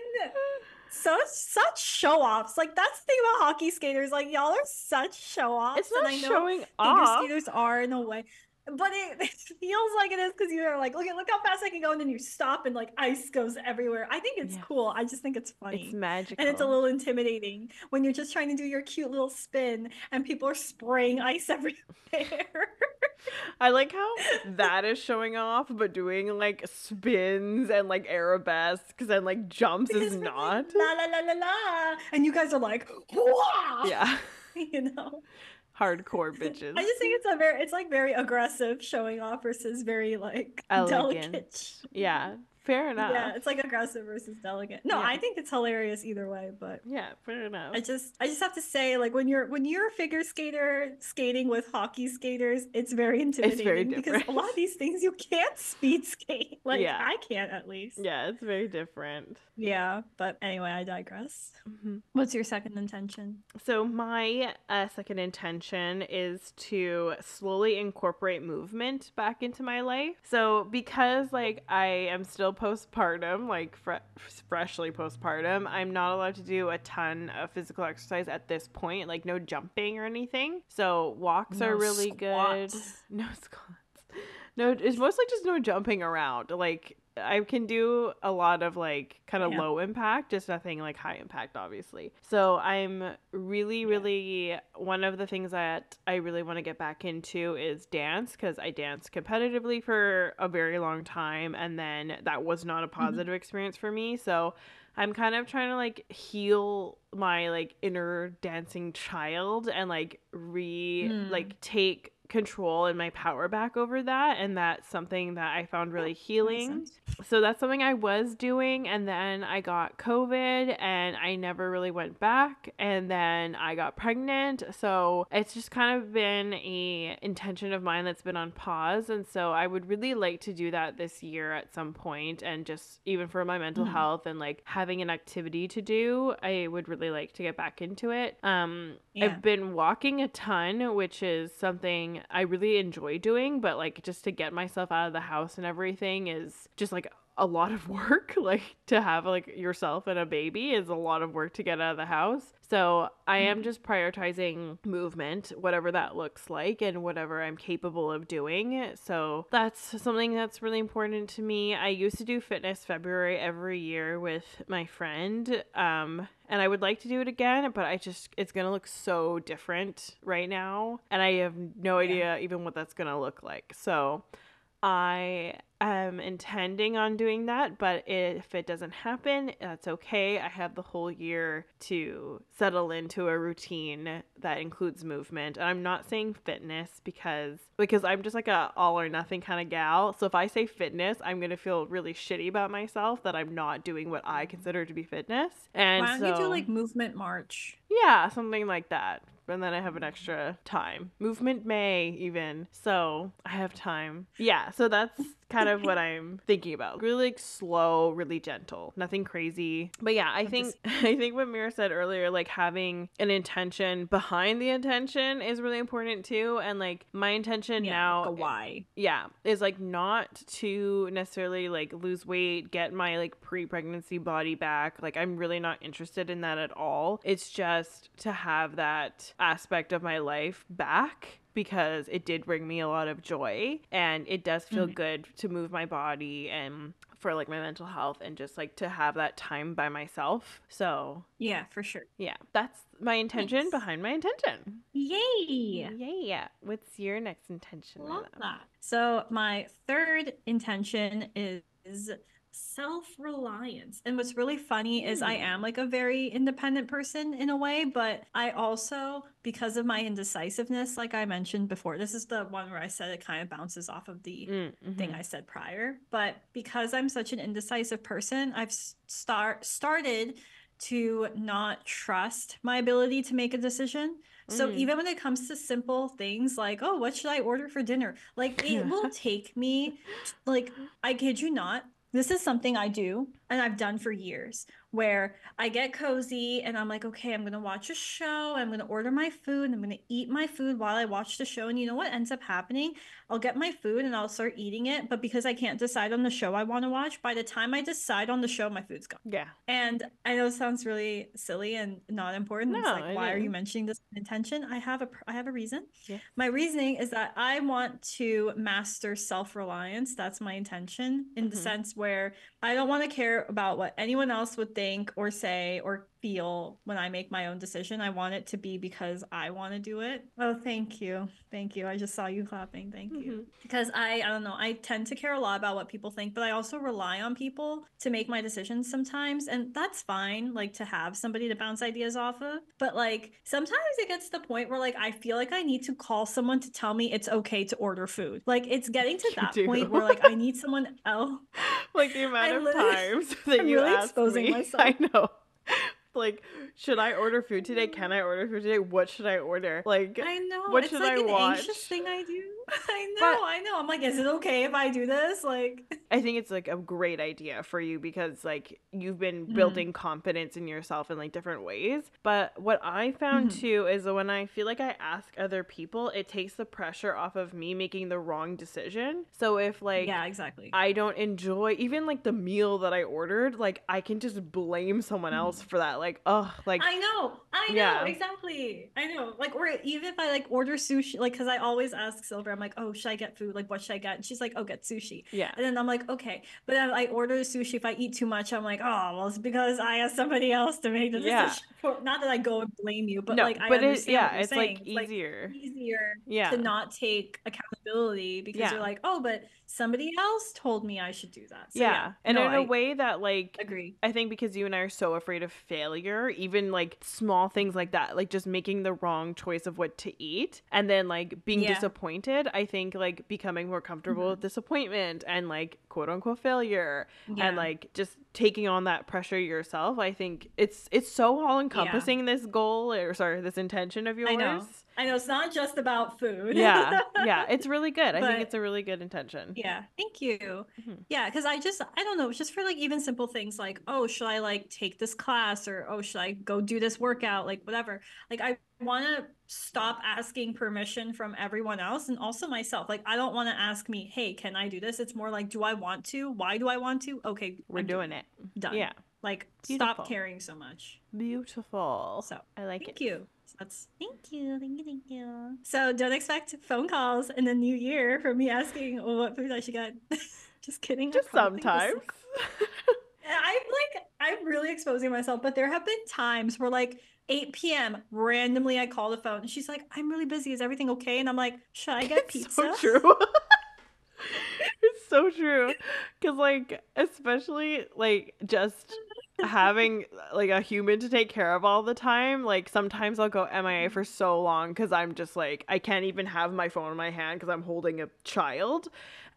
such such show offs. Like that's the thing about hockey skaters. Like y'all are such show offs. It's not and I know showing off. skaters are in a way. But it, it feels like it is because you're like, look at look how fast I can go, and then you stop and like ice goes everywhere. I think it's Yes. cool. I just think it's funny. It's magical. and it's a little intimidating when you're just trying to do your cute little spin and people are spraying ice everywhere. I like how that is showing off, but doing like spins and like arabesques and like jumps Because is not. like, la la la la la, and you guys are like, Wah! Yeah. you know. Hardcore bitches. I just think it's a very, it's like very aggressive showing off versus very like Elegant. delicate. yeah, fair enough. Yeah, it's like aggressive versus delicate. No, Yeah. I think it's hilarious either way, but Yeah, fair enough. I just I just have to say like when you're when you're a figure skater skating with hockey skaters, it's very intimidating it's very because a lot of these things you can't speed skate. Like Yeah. I can't at least. yeah, it's very different. Yeah, but anyway, I digress. Mhm. What's your second intention? So my uh, second intention is to slowly incorporate movement back into my life. So because like I am still postpartum, like fre- freshly postpartum, I'm not allowed to do a ton of physical exercise at this point, like no jumping or anything. So walks are No really good. No squats. No, it's mostly just no jumping around. Like I can do a lot of like kind of Yeah. low impact, just nothing like high impact, obviously. So I'm really, Yeah. really one of the things that I really want to get back into is dance because I danced competitively for a very long time, and then that was not a positive experience for me. So I'm kind of trying to like heal my like inner dancing child and like re Mm. like take control and my power back over that and that's something that I found really Makes healing so that's something I was doing and then I got COVID and I never really went back and then I got pregnant so it's just kind of been a intention of mine that's been on pause and so I would really like to do that this year at some point and just even for my mental Mhm. health and like having an activity to do I would really like to get back into it um Yeah. I've been walking a ton which is something I really enjoy doing but like just to get myself out of the house and everything is just like a lot of work like to have like yourself and a baby is a lot of work to get out of the house so i am Mhm. just prioritizing movement whatever that looks like and whatever i'm capable of doing so that's something that's really important to me i used to do fitness february every year with my friend um and I would like to do it again, but I just it's gonna look so different right now, and I have no Yeah. idea even what that's gonna look like. So, I am intending on doing that, but if it doesn't happen, that's okay. I have the whole year to settle into a routine that includes movement. And I'm not saying fitness because because I'm just like a all or nothing kind of gal. So if I say fitness, I'm going to feel really shitty about myself that I'm not doing what I mm-hmm. consider to be fitness. And Why don't so you do like movement march? yeah, something like that. And then I have an mm-hmm. extra time. Movement May, even. So I have time. Yeah, so that's kind of what I'm thinking about. Really like, slow, really gentle. Nothing crazy. But yeah, I But think this- I think what Mira said earlier, like having an intention behind the intention is really important too. And like my intention now like a why. yeah is like not to necessarily like lose weight get my like pre-pregnancy body back like i'm really not interested in that at all it's just to have that aspect of my life back because it did bring me a lot of joy and it does feel Mhm. good to move my body and for like my mental health and just like to have that time by myself so Yeah, for sure. yeah that's my intention Nice. behind my intention Yay! Yay. Yeah what's your next intention Love that. So my third intention is self-reliance. And what's really funny is I Hmm. am like a very independent person in a way, but I also because of my indecisiveness like I mentioned before, this is the one where I said it kind of bounces off of the Mm, thing mhm. I said prior. But because I'm such an indecisive person, I've start started to not trust my ability to make a decision. So Mm. even when it comes to simple things like, oh, what should I order for dinner? Like it will take me like I kid you not. This is something I do and I've done for years where I get cozy and I'm like, okay, I'm gonna watch a show, I'm gonna order my food, I'm gonna eat my food while I watch the show. And you know what ends up happening? I'll get my food and I'll start eating it. But because I can't decide on the show I want to watch, by the time I decide on the show, my food's gone. yeah And I know it sounds really silly and not important. it's No, like, it why are you mentioning this intention? I have a I have a reason. Yeah. My reasoning is that I want to master self-reliance. That's my intention in the Mhm. sense where I don't want to care about what anyone else would think or say or feel when I make my own decision. I want it to be because I want to do it. Oh, thank you. Thank you. I just saw you clapping. Thank you. Mhm. Because I I don't know, I tend to care a lot about what people think, but I also rely on people to make my decisions sometimes, and that's fine like to have somebody to bounce ideas off of. But like sometimes it gets to the point where like I feel like I need to call someone to tell me it's okay to order food. Like it's getting to You that do. point where like I need someone else like the amount I of times that I'm you really ask exposing me. myself. I know. Like, should I order food today? Can I order food today? What should I order? Like, I know. What it's should like I watch? anxious thing I do. I But- know, I know. I'm like, is it okay if I do this? Like I think it's like a great idea for you because like you've been Mhm. building confidence in yourself in like different ways. But what I found Mhm. too is that when I feel like I ask other people, it takes the pressure off of me making the wrong decision. So if like Yeah, exactly. I don't enjoy even like the meal that I ordered, like I can just blame someone else for that. Like, oh, like I know. I know. Yeah. Exactly. I know. Like, or even if I like order sushi, like, cause I always ask Silver, I'm like, oh, should I get food? Like, what should I get? And she's like, oh, get sushi. yeah. And then I'm like, okay. But then I order sushi. If I eat too much, I'm like, oh, well, it's because I asked somebody else to make the decision. Yeah. For, not that I go and blame you, but no, like, I but it understand yeah, what you're it's saying. like easier. easier Yeah. to not take accountability because Yeah. you're like, oh, but somebody else told me I should do that. So, yeah. yeah. And No, in a I way that like agree. I think because you and I are so afraid of failure, even like small things like that, like just making the wrong choice of what to eat and then like being Yeah. disappointed, I think like becoming more comfortable Mhm. with disappointment and like quote unquote failure Yeah. and like just taking on that pressure yourself. I think it's it's so all encompassing this goal or sorry, this intention of yours. I know. I know it's not just about food. Yeah. Yeah. It's really good. I think it's a really good intention. Yeah, thank you. Mhm. Yeah, because I just, I don't know, just for like even simple things like, oh, should I like take this class or oh, should I go do this workout? Like, whatever. Like, I want to stop asking permission from everyone else and also myself. Like, I don't want to ask me, hey, can I do this? It's more like, do I want to? Why do I want to? Okay, We're I'm doing it. Done. Yeah. Like, Beautiful. stop caring so much. Beautiful. So, I like Thank it. you. So that's thank you, thank you, thank you. So don't expect phone calls in the new year from me asking oh, what food I should get. Just kidding. Just sometimes. I'm like I'm really exposing myself, but there have been times where like 8 p.m. randomly I call the phone and she's like, "I'm really busy. Is everything okay?" And I'm like, "Should I get It's pizza?" so true. it's so true. Cause like especially like just having like a human to take care of all the time, like sometimes I'll go MIA for so long because I'm just like I can't even have my phone in my hand because I'm holding a child.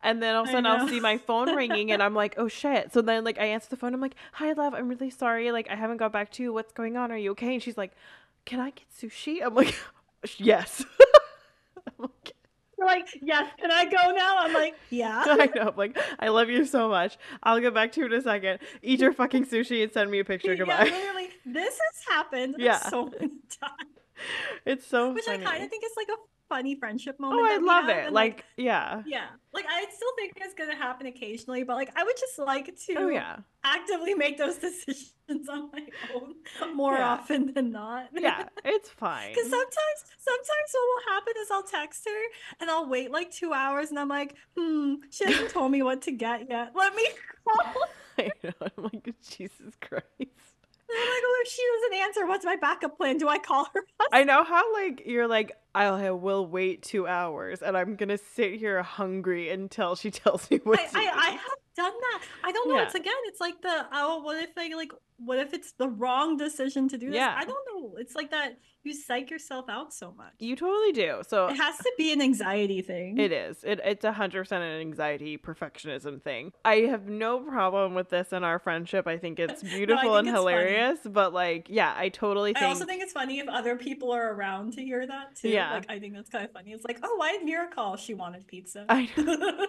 And then all of a sudden I'll see my phone ringing and I'm like, oh shit. So then like I answer the phone, I'm like, Hi love, I'm really sorry. Like I haven't got back to you. What's going on? Are you okay? And she's like, Can I get sushi? I'm like, Yes. I'm like, You're like, "Yes, can I go now?" I'm like, "Yeah." I know. I'm like, I love you so much. I'll get back to you in a second. Eat your fucking sushi and send me a picture. Goodbye. yeah, literally, this has happened Yeah. so many times. It's so Which funny. I kind of think is like a funny friendship moment. oh, I love have, it. and, Like, yeah. yeah, like I still think it's gonna happen occasionally, but like I would just like to Oh yeah. actively make those decisions on my own more Yeah. often than not. Yeah. It's fine. Because sometimes, sometimes what will happen is I'll text her and I'll wait like two hours and I'm like, hmm, she hasn't told me what to get yet. Let me call. I know. I'm like, Jesus Christ. And I'm like, oh, if she doesn't answer, what's my backup plan? Do I call her? I know how like you're like I will wait two hours and I'm gonna sit here hungry until she tells me what I, to I, I have done that. I don't know. Yeah. It's again, it's like the oh, what if I like, what if it's the wrong decision to do this? Yeah. I don't know. It's like that you psych yourself out so much. You totally do. So it has to be an anxiety thing. It is. It, it's a hundred percent an anxiety perfectionism thing. I have no problem with this in our friendship. I think it's beautiful and think it's funny. hilarious. But like, yeah, I totally I also think it's funny if other people are around to hear that too. Yeah. Like I think that's kind of funny. It's like, oh, why did Mira call? She wanted pizza. I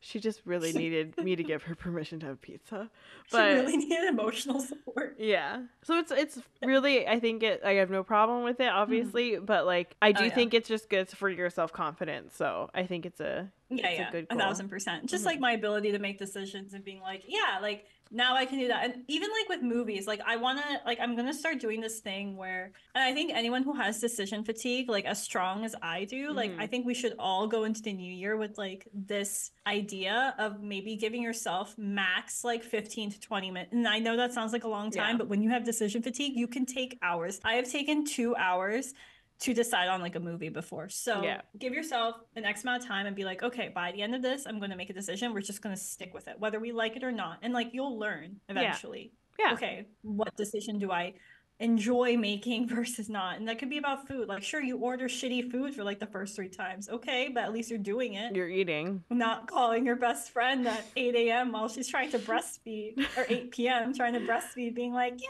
she just really needed me to give her permission to have pizza. she really needed emotional support. yeah, so it's it's really I think it. I have no problem with it, obviously. But like, I do Mm-hmm. Oh, yeah. think it's just good for your self confidence. So I think it's a yeah, It's a yeah, good a thousand percent. Just Mhm. like my ability to make decisions and being like, yeah, like now I can do that. And even like with movies, like I want to, like I'm gonna start doing this thing where, and I think anyone who has decision fatigue, like as strong as I do, like I Mhm. think we should all go into the new year with like this idea of maybe giving yourself max like 15 to 20 minutes. And I know that sounds like a long time, Yeah. but when you have decision fatigue, you can take hours. I have taken two hours to decide on like a movie before. So Yeah. give yourself an X amount of time and be like, okay, by the end of this, I'm going to make a decision. We're just going to stick with it, whether we like it or not. And like you'll learn eventually. Yeah. yeah. Okay, what decision do I enjoy making versus not? And that could be about food. Like, sure, you order shitty food for like the first three times. Okay, but at least you're doing it. You're eating. not calling your best friend at 8 a.m. while she's trying to breastfeed or 8 p.m. trying to breastfeed, being like, yeah,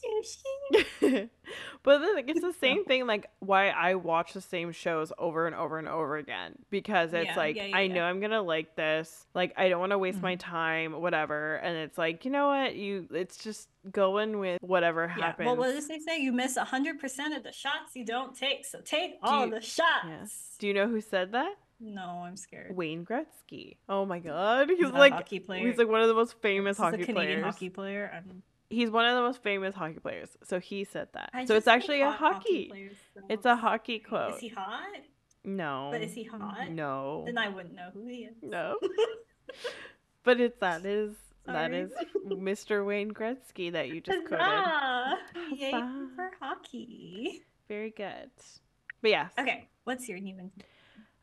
sushi. but then it's the same thing like why I watch the same shows over and over and over again because it's Yeah, like yeah, yeah, I know I'm going to like this like I don't want to waste my Mhm. time whatever and it's like you know what you it's just going with whatever happens Well, what does they say? You miss 100% of the shots you don't take. So take all you- the shots. Do you know who said that? No, I'm scared. Wayne Gretzky. Oh my god. He's like hockey he's like one of the most famous This is a hockey Canadian players. hockey player. I'm, He's one of the most famous hockey players. So he said that. I so it's actually a hockey. players It's a hockey quote. Is he hot? No. But is he hot? No. Then I wouldn't know who he is. No. But it's that is that Sorry. is Mr. Wayne Gretzky that you just quoted. Yay Huzzah. for hockey. Very good. But yes. Okay, what's your new intention?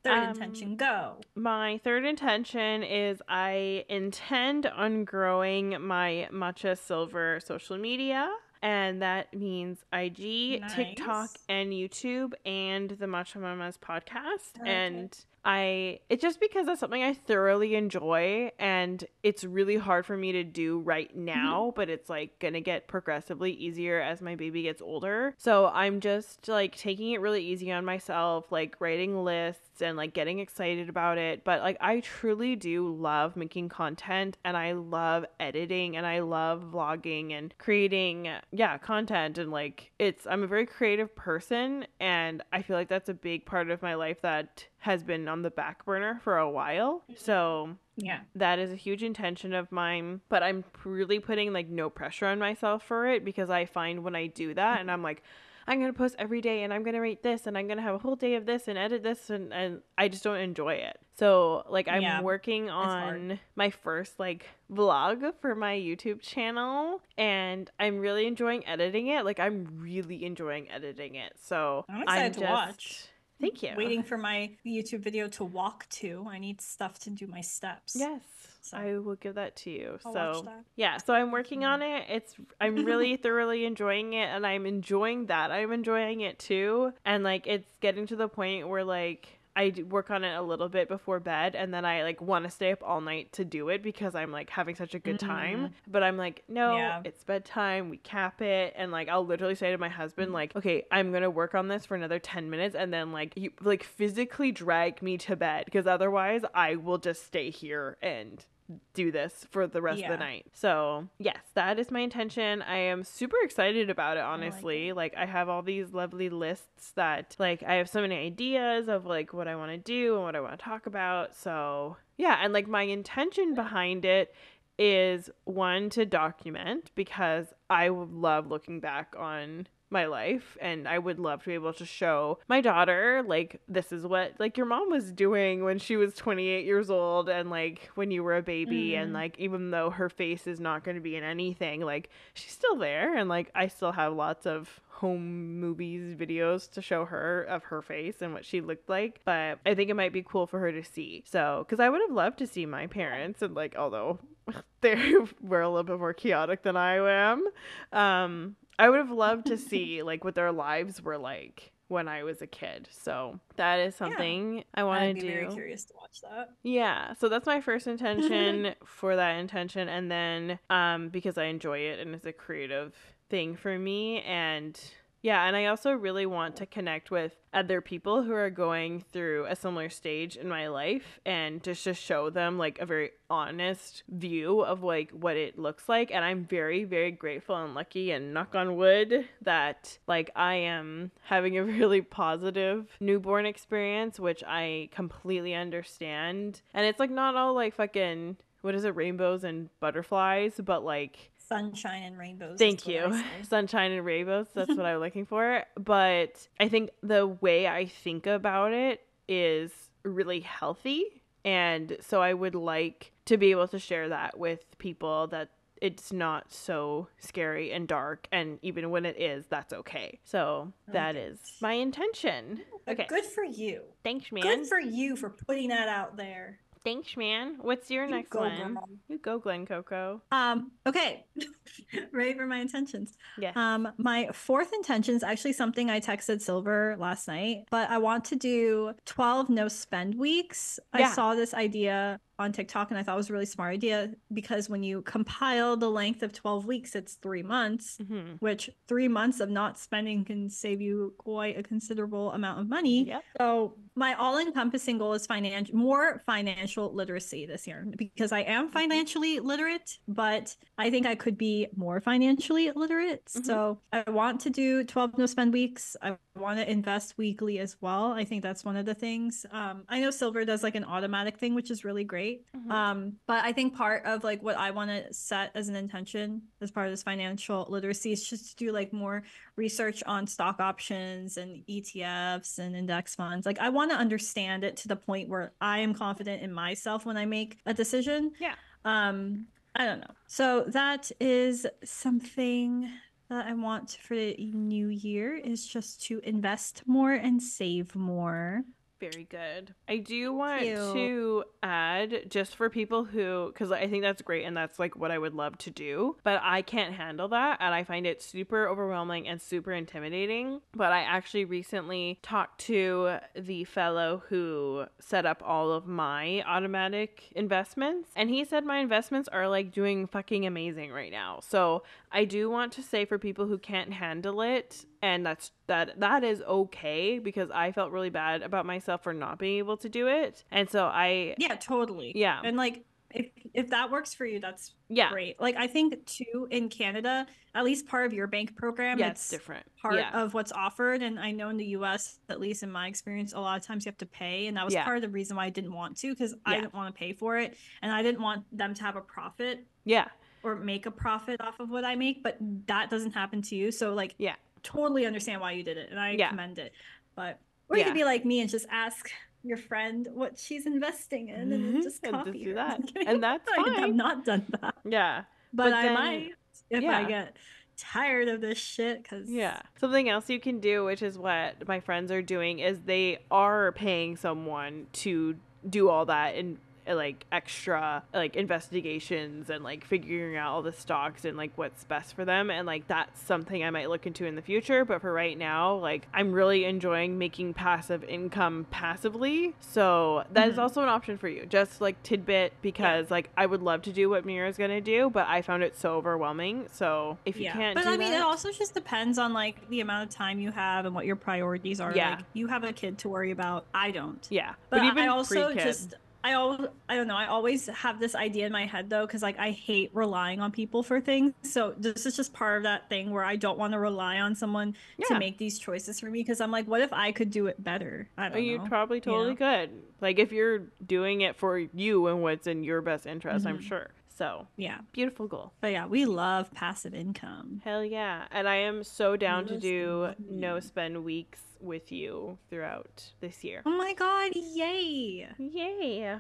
Third Um, intention, go. My third intention is I intend on growing my Matcha Silver social media. And that means IG, TikTok, and YouTube, and the Matcha Mamas podcast. Okay. And I, it's just because that's something I thoroughly enjoy, and it's really hard for me to do right Mm-hmm. now, but it's like gonna get progressively easier as my baby gets older. So I'm just like taking it really easy on myself, like writing lists and like getting excited about it. But like, I truly do love making content, and I love editing, and I love vlogging and creating, yeah, content. And like, it's, I'm a very creative person, and I feel like that's a big part of my life that has been on the back burner for a while. Mm-hmm. So Yeah. that is a huge intention of mine, but I'm really putting like no pressure on myself for it because I find when I do that and I'm like, I'm gonna post every day and I'm gonna write this and I'm gonna have a whole day of this and edit this and, and I just don't enjoy it. So like I'm Yeah, working on my first like vlog for my YouTube channel and I'm really enjoying editing it. Like I'm really enjoying editing it. So I'm excited to just- watch. Thank you. Waiting for my YouTube video to walk to. I need stuff to do my steps. Yes, So, I will give that to you. I'll so watch that. yeah, so I'm working mm-hmm. on it. It's I'm really thoroughly enjoying it, and I'm enjoying that. I'm enjoying it too, and like it's getting to the point where like. I work on it a little bit before bed and then I like want to stay up all night to do it because I'm like having such a good time. Mm. But I'm like, no, Yeah. it's bedtime. We cap it and like I'll literally say to my husband mm. like, "Okay, I'm going to work on this for another 10 minutes and then like you like physically drag me to bed because otherwise I will just stay here and do this for the rest of the night. So, yes, that is my intention. I am super excited about it, like honestly. like, I have all these lovely lists that, like, I have so many ideas of, like, what I want to do and what I want to talk about. So, yeah, and, like, my intention behind it is one to document because I would love looking back on my life and I would love to be able to show my daughter like this is what like your mom was doing when she was 28 years old and like when you were a baby and Mhm. like even though her face is not going to be in anything like she's still there and like I still have lots of home movies videos to show her of her face and what she looked like but I think it might be cool for her to see so cuz I would have loved to see my parents and like although they were a little bit more chaotic than I am um I would have loved to see like what their lives were like when I was a kid. So that is something I want to do. I'd do. very curious to watch that. Yeah, so that's my first intention for that intention and then um because I enjoy it and it's a creative thing for me and Yeah, and I also really want to connect with other people who are going through a similar stage in my life and just to show them like a very honest view of like what it looks like. And I'm very, very grateful and lucky and knock on wood that like I am having a really positive newborn experience, which I completely understand. And it's like not all like fucking what is it, rainbows and butterflies, but like sunshine and rainbows. Thank you. Sunshine and rainbows. That's what I'm looking for. But I think the way I think about it is really healthy. And so I would like to be able to share that with people that it's not so scary and dark. And even when it is, that's okay. So oh, that is my intention. Okay. Good for you. Thanks, man. Good for you for putting that out there. Thanks, man. What's your You next go, one? girl. You go, Glen Coco. Um, okay. Ready for my intentions. Yeah. Um, my fourth intention is actually something I texted Silver last night, but I want to do 12 no spend weeks. Yeah. I saw this idea on TikTok and I thought it was a really smart idea because when you compile the length of 12 weeks, it's three months, hmm which three months of not spending can save you quite a considerable amount of money. Yep. So my all-encompassing goal is financial more financial literacy this year because I am Mm-hmm. financially literate, but I think I could be more financially literate. Mhm. So I want to do 12 no spend weeks. I want to invest weekly as well. I think that's one of the things. Um, I know Silver does like an automatic thing, which is really great. Mhm. Um, but I think part of like what I want to set as an intention as part of this financial literacy is just to do like more research on stock options and ETFs and index funds. Like I want to understand it to the point where I am confident in myself when I make a decision. Yeah. Um, I don't know. So that is something that I want for the new year is just to invest more and save more. Very good. I do want to add just for people who, because I think that's great and that's like what I would love to do, but I can't handle that. And I find it super overwhelming and super intimidating. But I actually recently talked to the fellow who set up all of my automatic investments. And he said my investments are like doing fucking amazing right now. So I do want to say for people who can't handle it, and that's that that is okay because I felt really bad about myself for not being able to do it. And so I Yeah, totally. Yeah. And like if if that works for you, that's yeah, great. Like I think too in Canada, at least part of your bank program, yeah, it's different. part yeah. of what's offered. And I know in the US, at least in my experience, a lot of times you have to pay. And that was Yeah. part of the reason why I didn't want to, because I didn't want to pay for it. And I didn't want them to have a profit yeah. or make a profit off of what I make. But that doesn't happen to you. So like Yeah. Totally understand why you did it. And I Yeah. commend it. But or you could be like me and just ask your friend what she's investing in and then just And just copy do that. And that's fine. I have not done that. Yeah. But, But I then- might if yeah. I get tired of this shit because Yeah. Something else you can do, which is what my friends are doing, is they are paying someone to do all that and like extra like investigations and like figuring out all the stocks and like what's best for them and like that's something I might look into in the future but for right now like I'm really enjoying making passive income passively so that is Mhm. also an option for you just like tidbit because like I would love to do what Mira's gonna do but I found it so overwhelming so if you can't but I mean, that, it also just depends on like the amount of time you have and what your priorities are. Yeah. Like, you have a kid to worry about. I don't. Yeah, But, even I also pre-kid. just I al- I don't know. I always have this idea in my head though, because like I hate relying on people for things. So this is just part of that thing where I don't want to rely on someone Yeah. to make these choices for me. Because I'm like, what if I could do it better? I don't know. you know. probably totally could. Like if you're doing it for you and what's in your best interest, I'm Mhm. sure. So yeah, beautiful goal. but yeah, we love passive income. Hell yeah. And I am so down to do no spend weeks with you throughout this year. Oh my god, yay! Yay.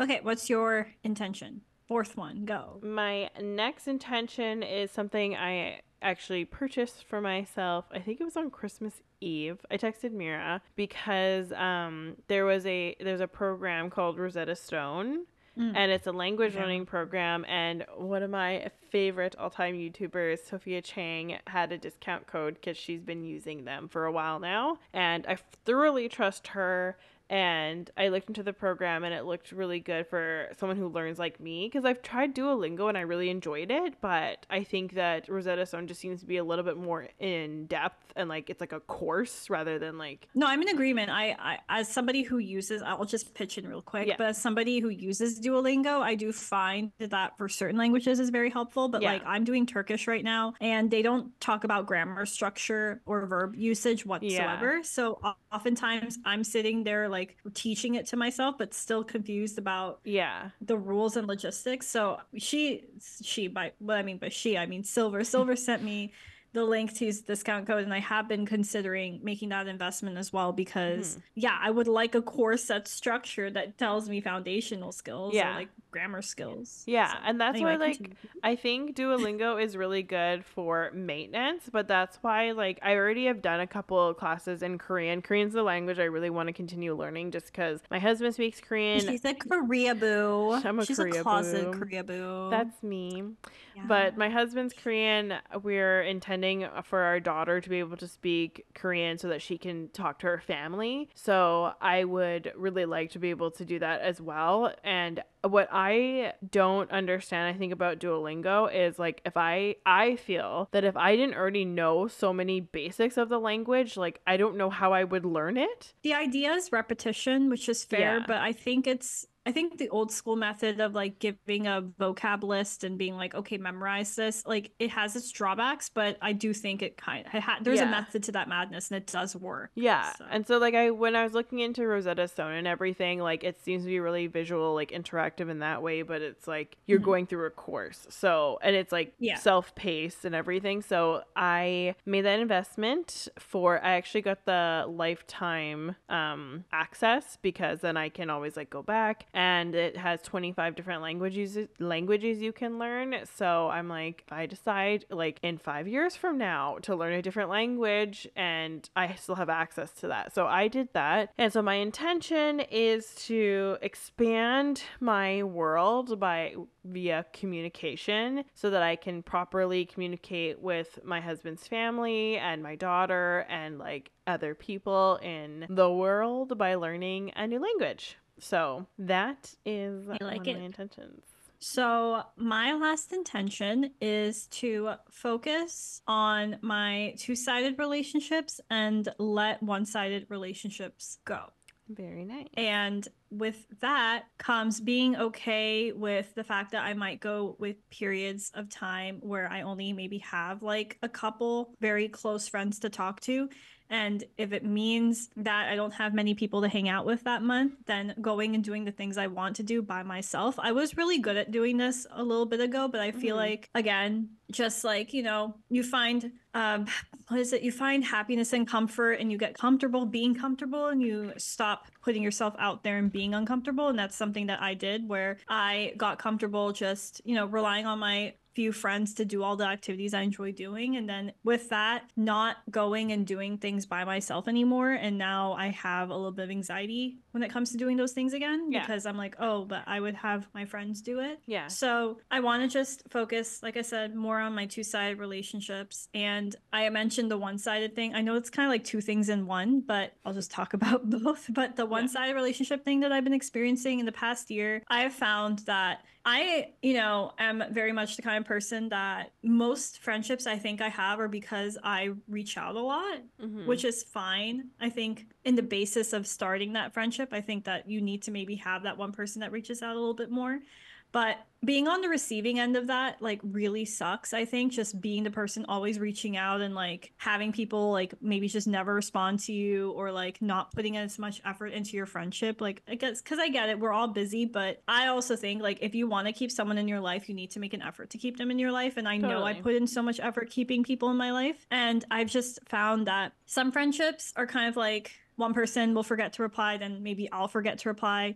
Okay, what's your intention? Fourth one, go. My next intention is something I actually purchased for myself. I think it was on Christmas Eve. I texted Mira because um there was a there's a program called Rosetta Stone Mm. and it's a language Yeah. learning program and one of my favorite all-time youtubers sophia chang had a discount code because she's been using them for a while now and i thoroughly trust her and I looked into the program and it looked really good for someone who learns like me because I've tried Duolingo and I really enjoyed it, but I think that Rosetta Stone just seems to be a little bit more in depth and like it's like a course rather than like No, I'm in agreement. I, I as somebody who uses I'll just pitch in real quick, Yeah. but as somebody who uses Duolingo, I do find that for certain languages is very helpful, but Yeah. like I'm doing Turkish right now and they don't talk about grammar structure or verb usage whatsoever. Yeah. So oftentimes I'm sitting there like teaching it to myself but still confused about yeah. the rules and logistics. So she, she by what I mean by she, I mean Silver. Silver sent me the link to his discount code, and I have been considering making that investment as well because hmm. yeah, I would like a course that's structured that tells me foundational skills, Yeah. like grammar skills. Yeah, So, and that's anyway, why like continue. I think Duolingo is really good for maintenance, but that's why like I already have done a couple of classes in Korean. Korean's the language I really want to continue learning just because my husband speaks Korean. she's a Korea boo. I'm a she's Korea a closet boo. Korea boo. That's me. Yeah. But my husband's Korean. We're intending for our daughter to be able to speak Korean so that she can talk to her family. So I would really like to be able to do that as well. And what I don't understand, I think about Duolingo is like if I I feel that if I didn't already know so many basics of the language, like I don't know how I would learn it. the idea is repetition, which is fair, Yeah. but I think it's I think the old school method of like giving a vocab list and being like, okay, memorize this, like it has its drawbacks, but I do think it kind of ha- there's Yeah. a method to that madness and it does work. Yeah. So- And so like I when I was looking into Rosetta Stone and everything, like it seems to be really visual, like interactive in that way, but it's like you're Mhm. going through a course. So and it's like Yeah. self-paced and everything. So I made that investment for I actually got the lifetime um access because then I can always like go back and it has 25 different languages languages you can learn. So I'm like I decide like in 5 years from now to learn a different language and I still have access to that. So I did that. And so my intention is to expand my world by via communication so that I can properly communicate with my husband's family and my daughter and like other people in the world by learning a new language. So that is I like one of it. my intentions. So, my last intention is to focus on my two sided relationships and let one sided relationships go. Very nice. And with that comes being okay with the fact that I might go with periods of time where I only maybe have like a couple very close friends to talk to. And if it means that I don't have many people to hang out with that month, then going and doing the things I want to do by myself. I was really good at doing this a little bit ago, but I feel Mhm. like, again, just like, you know, you find, um, what is it? You find happiness and comfort and you get comfortable being comfortable and you stop putting yourself out there and being uncomfortable. And that's something that I did where I got comfortable just, you know, relying on my few friends to do all the activities I enjoy doing. And then with that, not going and doing things by myself anymore. And now I have a little bit of anxiety when it comes to doing those things again Yeah. because I'm like, oh, but I would have my friends do it. Yeah. So I want to just focus, like I said, more on my two sided relationships. And I mentioned the one sided thing. I know it's kind of like two things in one, but I'll just talk about both. But the one sided relationship thing that I've been experiencing in the past year, I have found that I, you know, am very much the kind of person that most friendships I think I have are because I reach out a lot Mhm. which is fine. I think in the basis of starting that friendship, I think that you need to maybe have that one person that reaches out a little bit more. But being on the receiving end of that like really sucks. I think just being the person always reaching out and like having people like maybe just never respond to you or like not putting as much effort into your friendship. Like I guess cuz I get it, we're all busy, but I also think like if you want to keep someone in your life, you need to make an effort to keep them in your life and I know I put in so much effort keeping people in my life and I've just found that some friendships are kind of like one person will forget to reply then maybe I'll forget to reply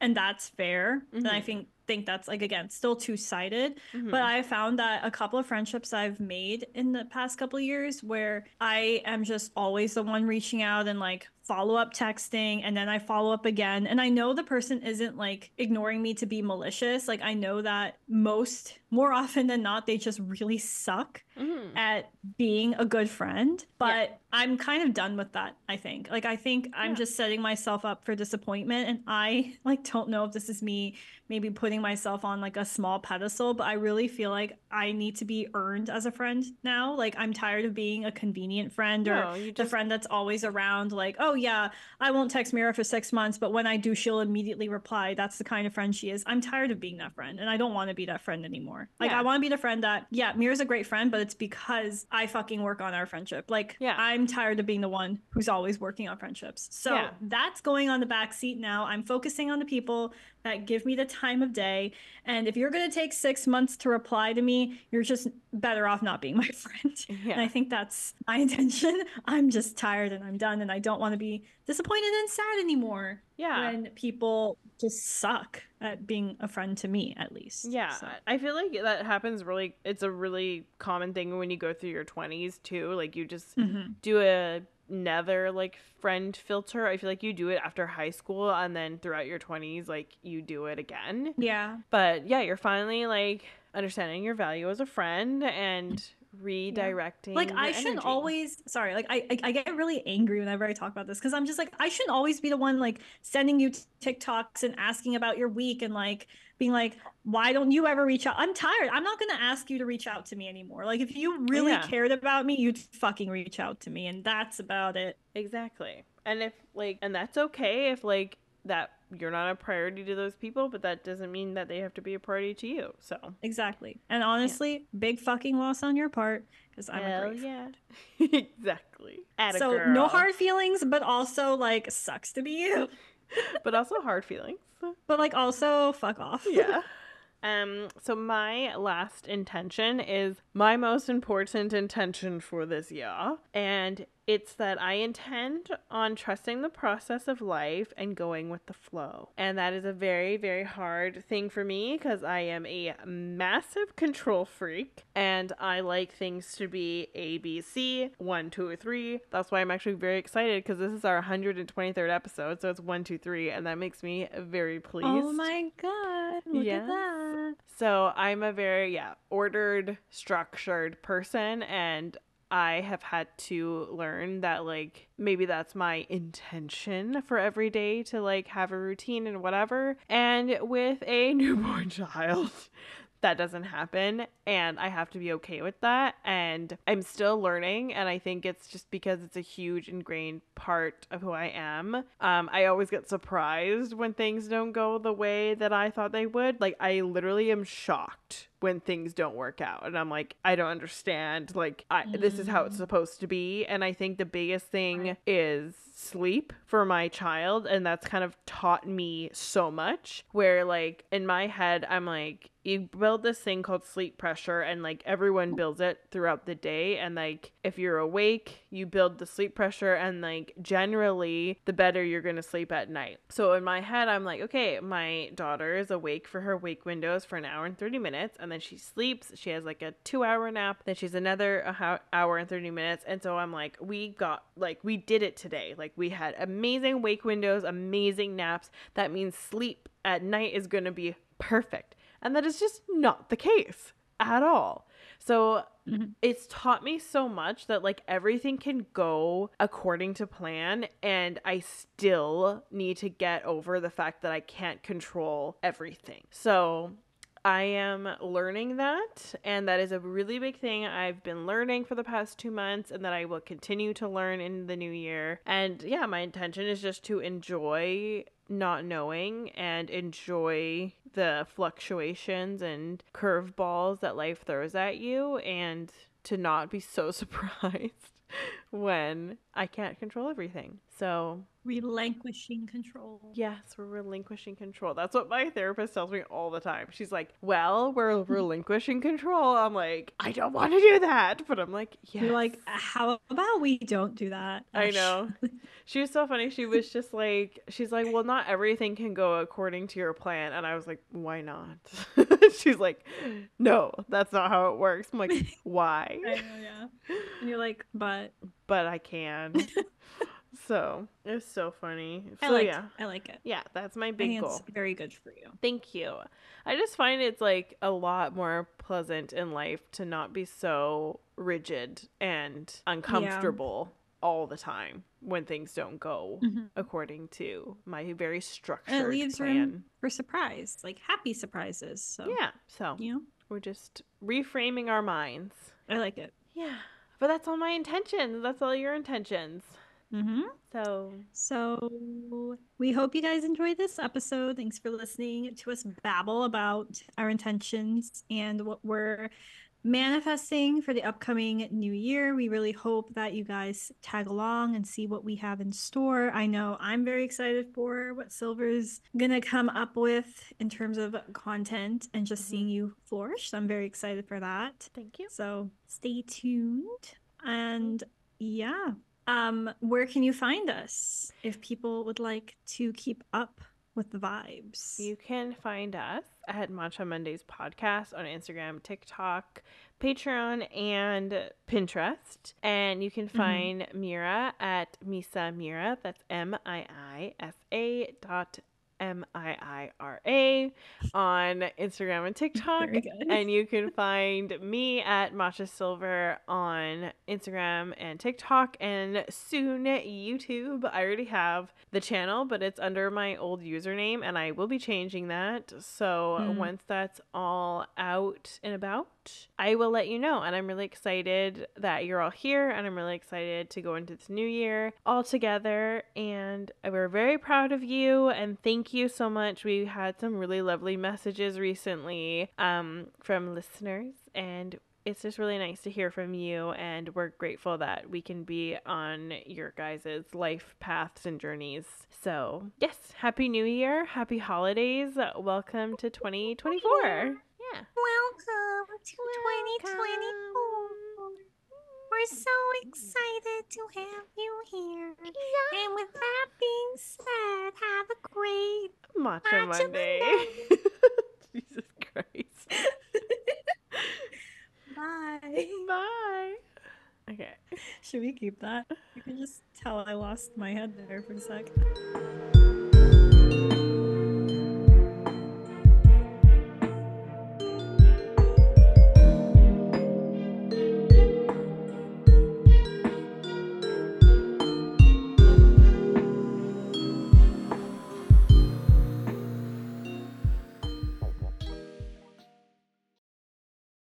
and that's fair. And I Mhm. think think that's like again still two-sided Mhm. but i found that a couple of friendships i've made in the past couple of years where i am just always the one reaching out and like follow up texting and then i follow up again and i know the person isn't like ignoring me to be malicious like i know that most more often than not they just really suck Mhm. at being a good friend but i'm kind of done with that i think like i think i'm Yeah. just setting myself up for disappointment and i like don't know if this is me maybe putting myself on like a small pedestal but i really feel like i need to be earned as a friend now. Like i'm tired of being a convenient friend or No, you the friend that's always around like oh yeah i won't text mira for six months but when i do she'll immediately reply. That's the kind of friend she is. I'm tired of being that friend and i don't want to be that friend anymore. Like Yeah. i want to be the friend that yeah mira's a great friend but it's because i fucking work on our friendship. Like Yeah. i'm tired of being the one who's always working on friendships. So Yeah. that's going on the back seat now. I'm focusing on the people that give me the time of day and if you're going to take six months to reply to me you're just better off not being my friend yeah. and I think that's my intention. I'm just tired and I'm done and I don't want to be disappointed and sad anymore yeah. when people just suck at being a friend to me at least. Yeah, So, I feel like that happens really. It's a really common thing when you go through your 20s too. Like you just mhm. do a nether like friend filter. I feel like you do it after high school and then throughout your 20s like you do it again. Yeah. But yeah, you're finally like understanding your value as a friend and redirecting Like your I shouldn't energy. always sorry, like I, I I get really angry whenever I talk about this because I'm just like I shouldn't always be the one like sending you TikToks and asking about your week and like being like why don't you ever reach out? I'm tired. I'm not going to ask you to reach out to me anymore. Like if you really Yeah. cared about me, you'd fucking reach out to me and that's about it. Exactly. And if like and that's okay if like that you're not a priority to those people, but that doesn't mean that they have to be a priority to you. So Exactly. And honestly, big fucking loss on your part because I'm a Hell great yeah. exactly. Atta So girl. no hard feelings, but also like sucks to be you. but also hard feelings. But like also fuck off. Yeah. Um so my last intention is my most important intention for this year and it's that I intend on trusting the process of life and going with the flow. And that is a very very hard thing for me cuz I am a massive control freak and I like things to be A B C 1 2 or 3. That's why I'm actually very excited cuz this is our 123rd episode so it's 1 2 3 and that makes me very oh pleased. Oh my god. Look Yes. at that. So I'm a very, yeah, ordered, structured person. And I have had to learn that, like, maybe that's my intention for every day to, like, have a routine and whatever. And with a newborn child, that doesn't happen. And I have to be okay with that. And I'm still learning. And I think it's just because it's a huge ingrained part of who I am. Um, I always get surprised when things don't go the way that I thought they would. Like, I literally am shocked when things don't work out. And I'm like, I don't understand. Like, I, this is how it's mm. supposed to be. And I think the biggest thing Right. is sleep for my child. And that's kind of taught me so much. Where, like, in my head, I'm like, you build this thing called sleep pressure, and like everyone builds it throughout the day. And like, if you're awake, you build the sleep pressure, and like, generally, the better you're gonna sleep at night. So in my head, I'm like, okay, my daughter is awake for her wake windows for an hour and 30 minutes, and then she sleeps. She has like a two hour nap, then she's another hour and 30 minutes. And so I'm like, we got, like, we did it today. Like, we had amazing wake windows, amazing naps. That means sleep at night is gonna be perfect. And that is just not the case at all. So Mhm. it's taught me so much that like everything can go according to plan and I still need to get over the fact that I can't control everything. So I am learning that, and that is a really big thing I've been learning for the past two months, and that I will continue to learn in the new year. And yeah, my intention is just to enjoy not knowing and enjoy the fluctuations and curveballs that life throws at you, and to not be so surprised when I can't control everything. So, Relinquishing control. yes, we're relinquishing control. That's what my therapist tells me all the time. She's like, Well, we're relinquishing control. I'm like, I don't want to do that. But I'm like, Yeah. You're like, how about we don't do that? I know. She was so funny. She was just like, she's like, well, not everything can go according to your plan. And I was like, why not? she's like, no, that's not how it works. I'm like, why? I know, yeah. And you're like, but But I can. so it was so funny. I like yeah, I like it. yeah, that's my I big think goal. it's very good for you. Thank you. I just find it's like a lot more pleasant in life to not be so rigid and uncomfortable all the time when things don't go Mhm. according to my very structured And it leaves plan. room for surprise, like happy surprises. So Yeah, so you know, we're just reframing our minds. I like it. Yeah, but that's all my intentions. That's all your intentions. Mm-hmm. So So we hope you guys enjoyed this episode. Thanks for listening to us babble about our intentions and what we're manifesting for the upcoming new year. We really hope that you guys tag along and see what we have in store. I know I'm very excited for what Silver's gonna come up with in terms of content and just Mhm. seeing you flourish. So I'm very excited for that. thank you. So stay tuned. And yeah, um, where can you find us if people would like to keep up with the vibes? You can find us at Matcha Mondays podcast on Instagram, TikTok, Patreon, and Pinterest. And you can mm-hmm. find Mira at Misa Mira. That's M I I S A dot M I I R A on Instagram and TikTok. And you can find me at Matcha Silver on Instagram and TikTok and soon YouTube. I already have the channel, but it's under my old username and I will be changing that. So Mm. once that's all out and about, I will let you know. And I'm really excited that you're all here and I'm really excited to go into this new year all together. And we're very proud of you and thank you so much. We had some really lovely messages recently um, from listeners and it's just really nice to hear from you and we're grateful that we can be on your guys' life paths and journeys so yes happy new year happy holidays welcome to 2024 yeah Welcome to 2024. We're so excited to have you here. And with that being said, have a great matcha Matcha monday jesus christ bye. bye okay Should we keep that? You can just tell I lost my head there for a sec.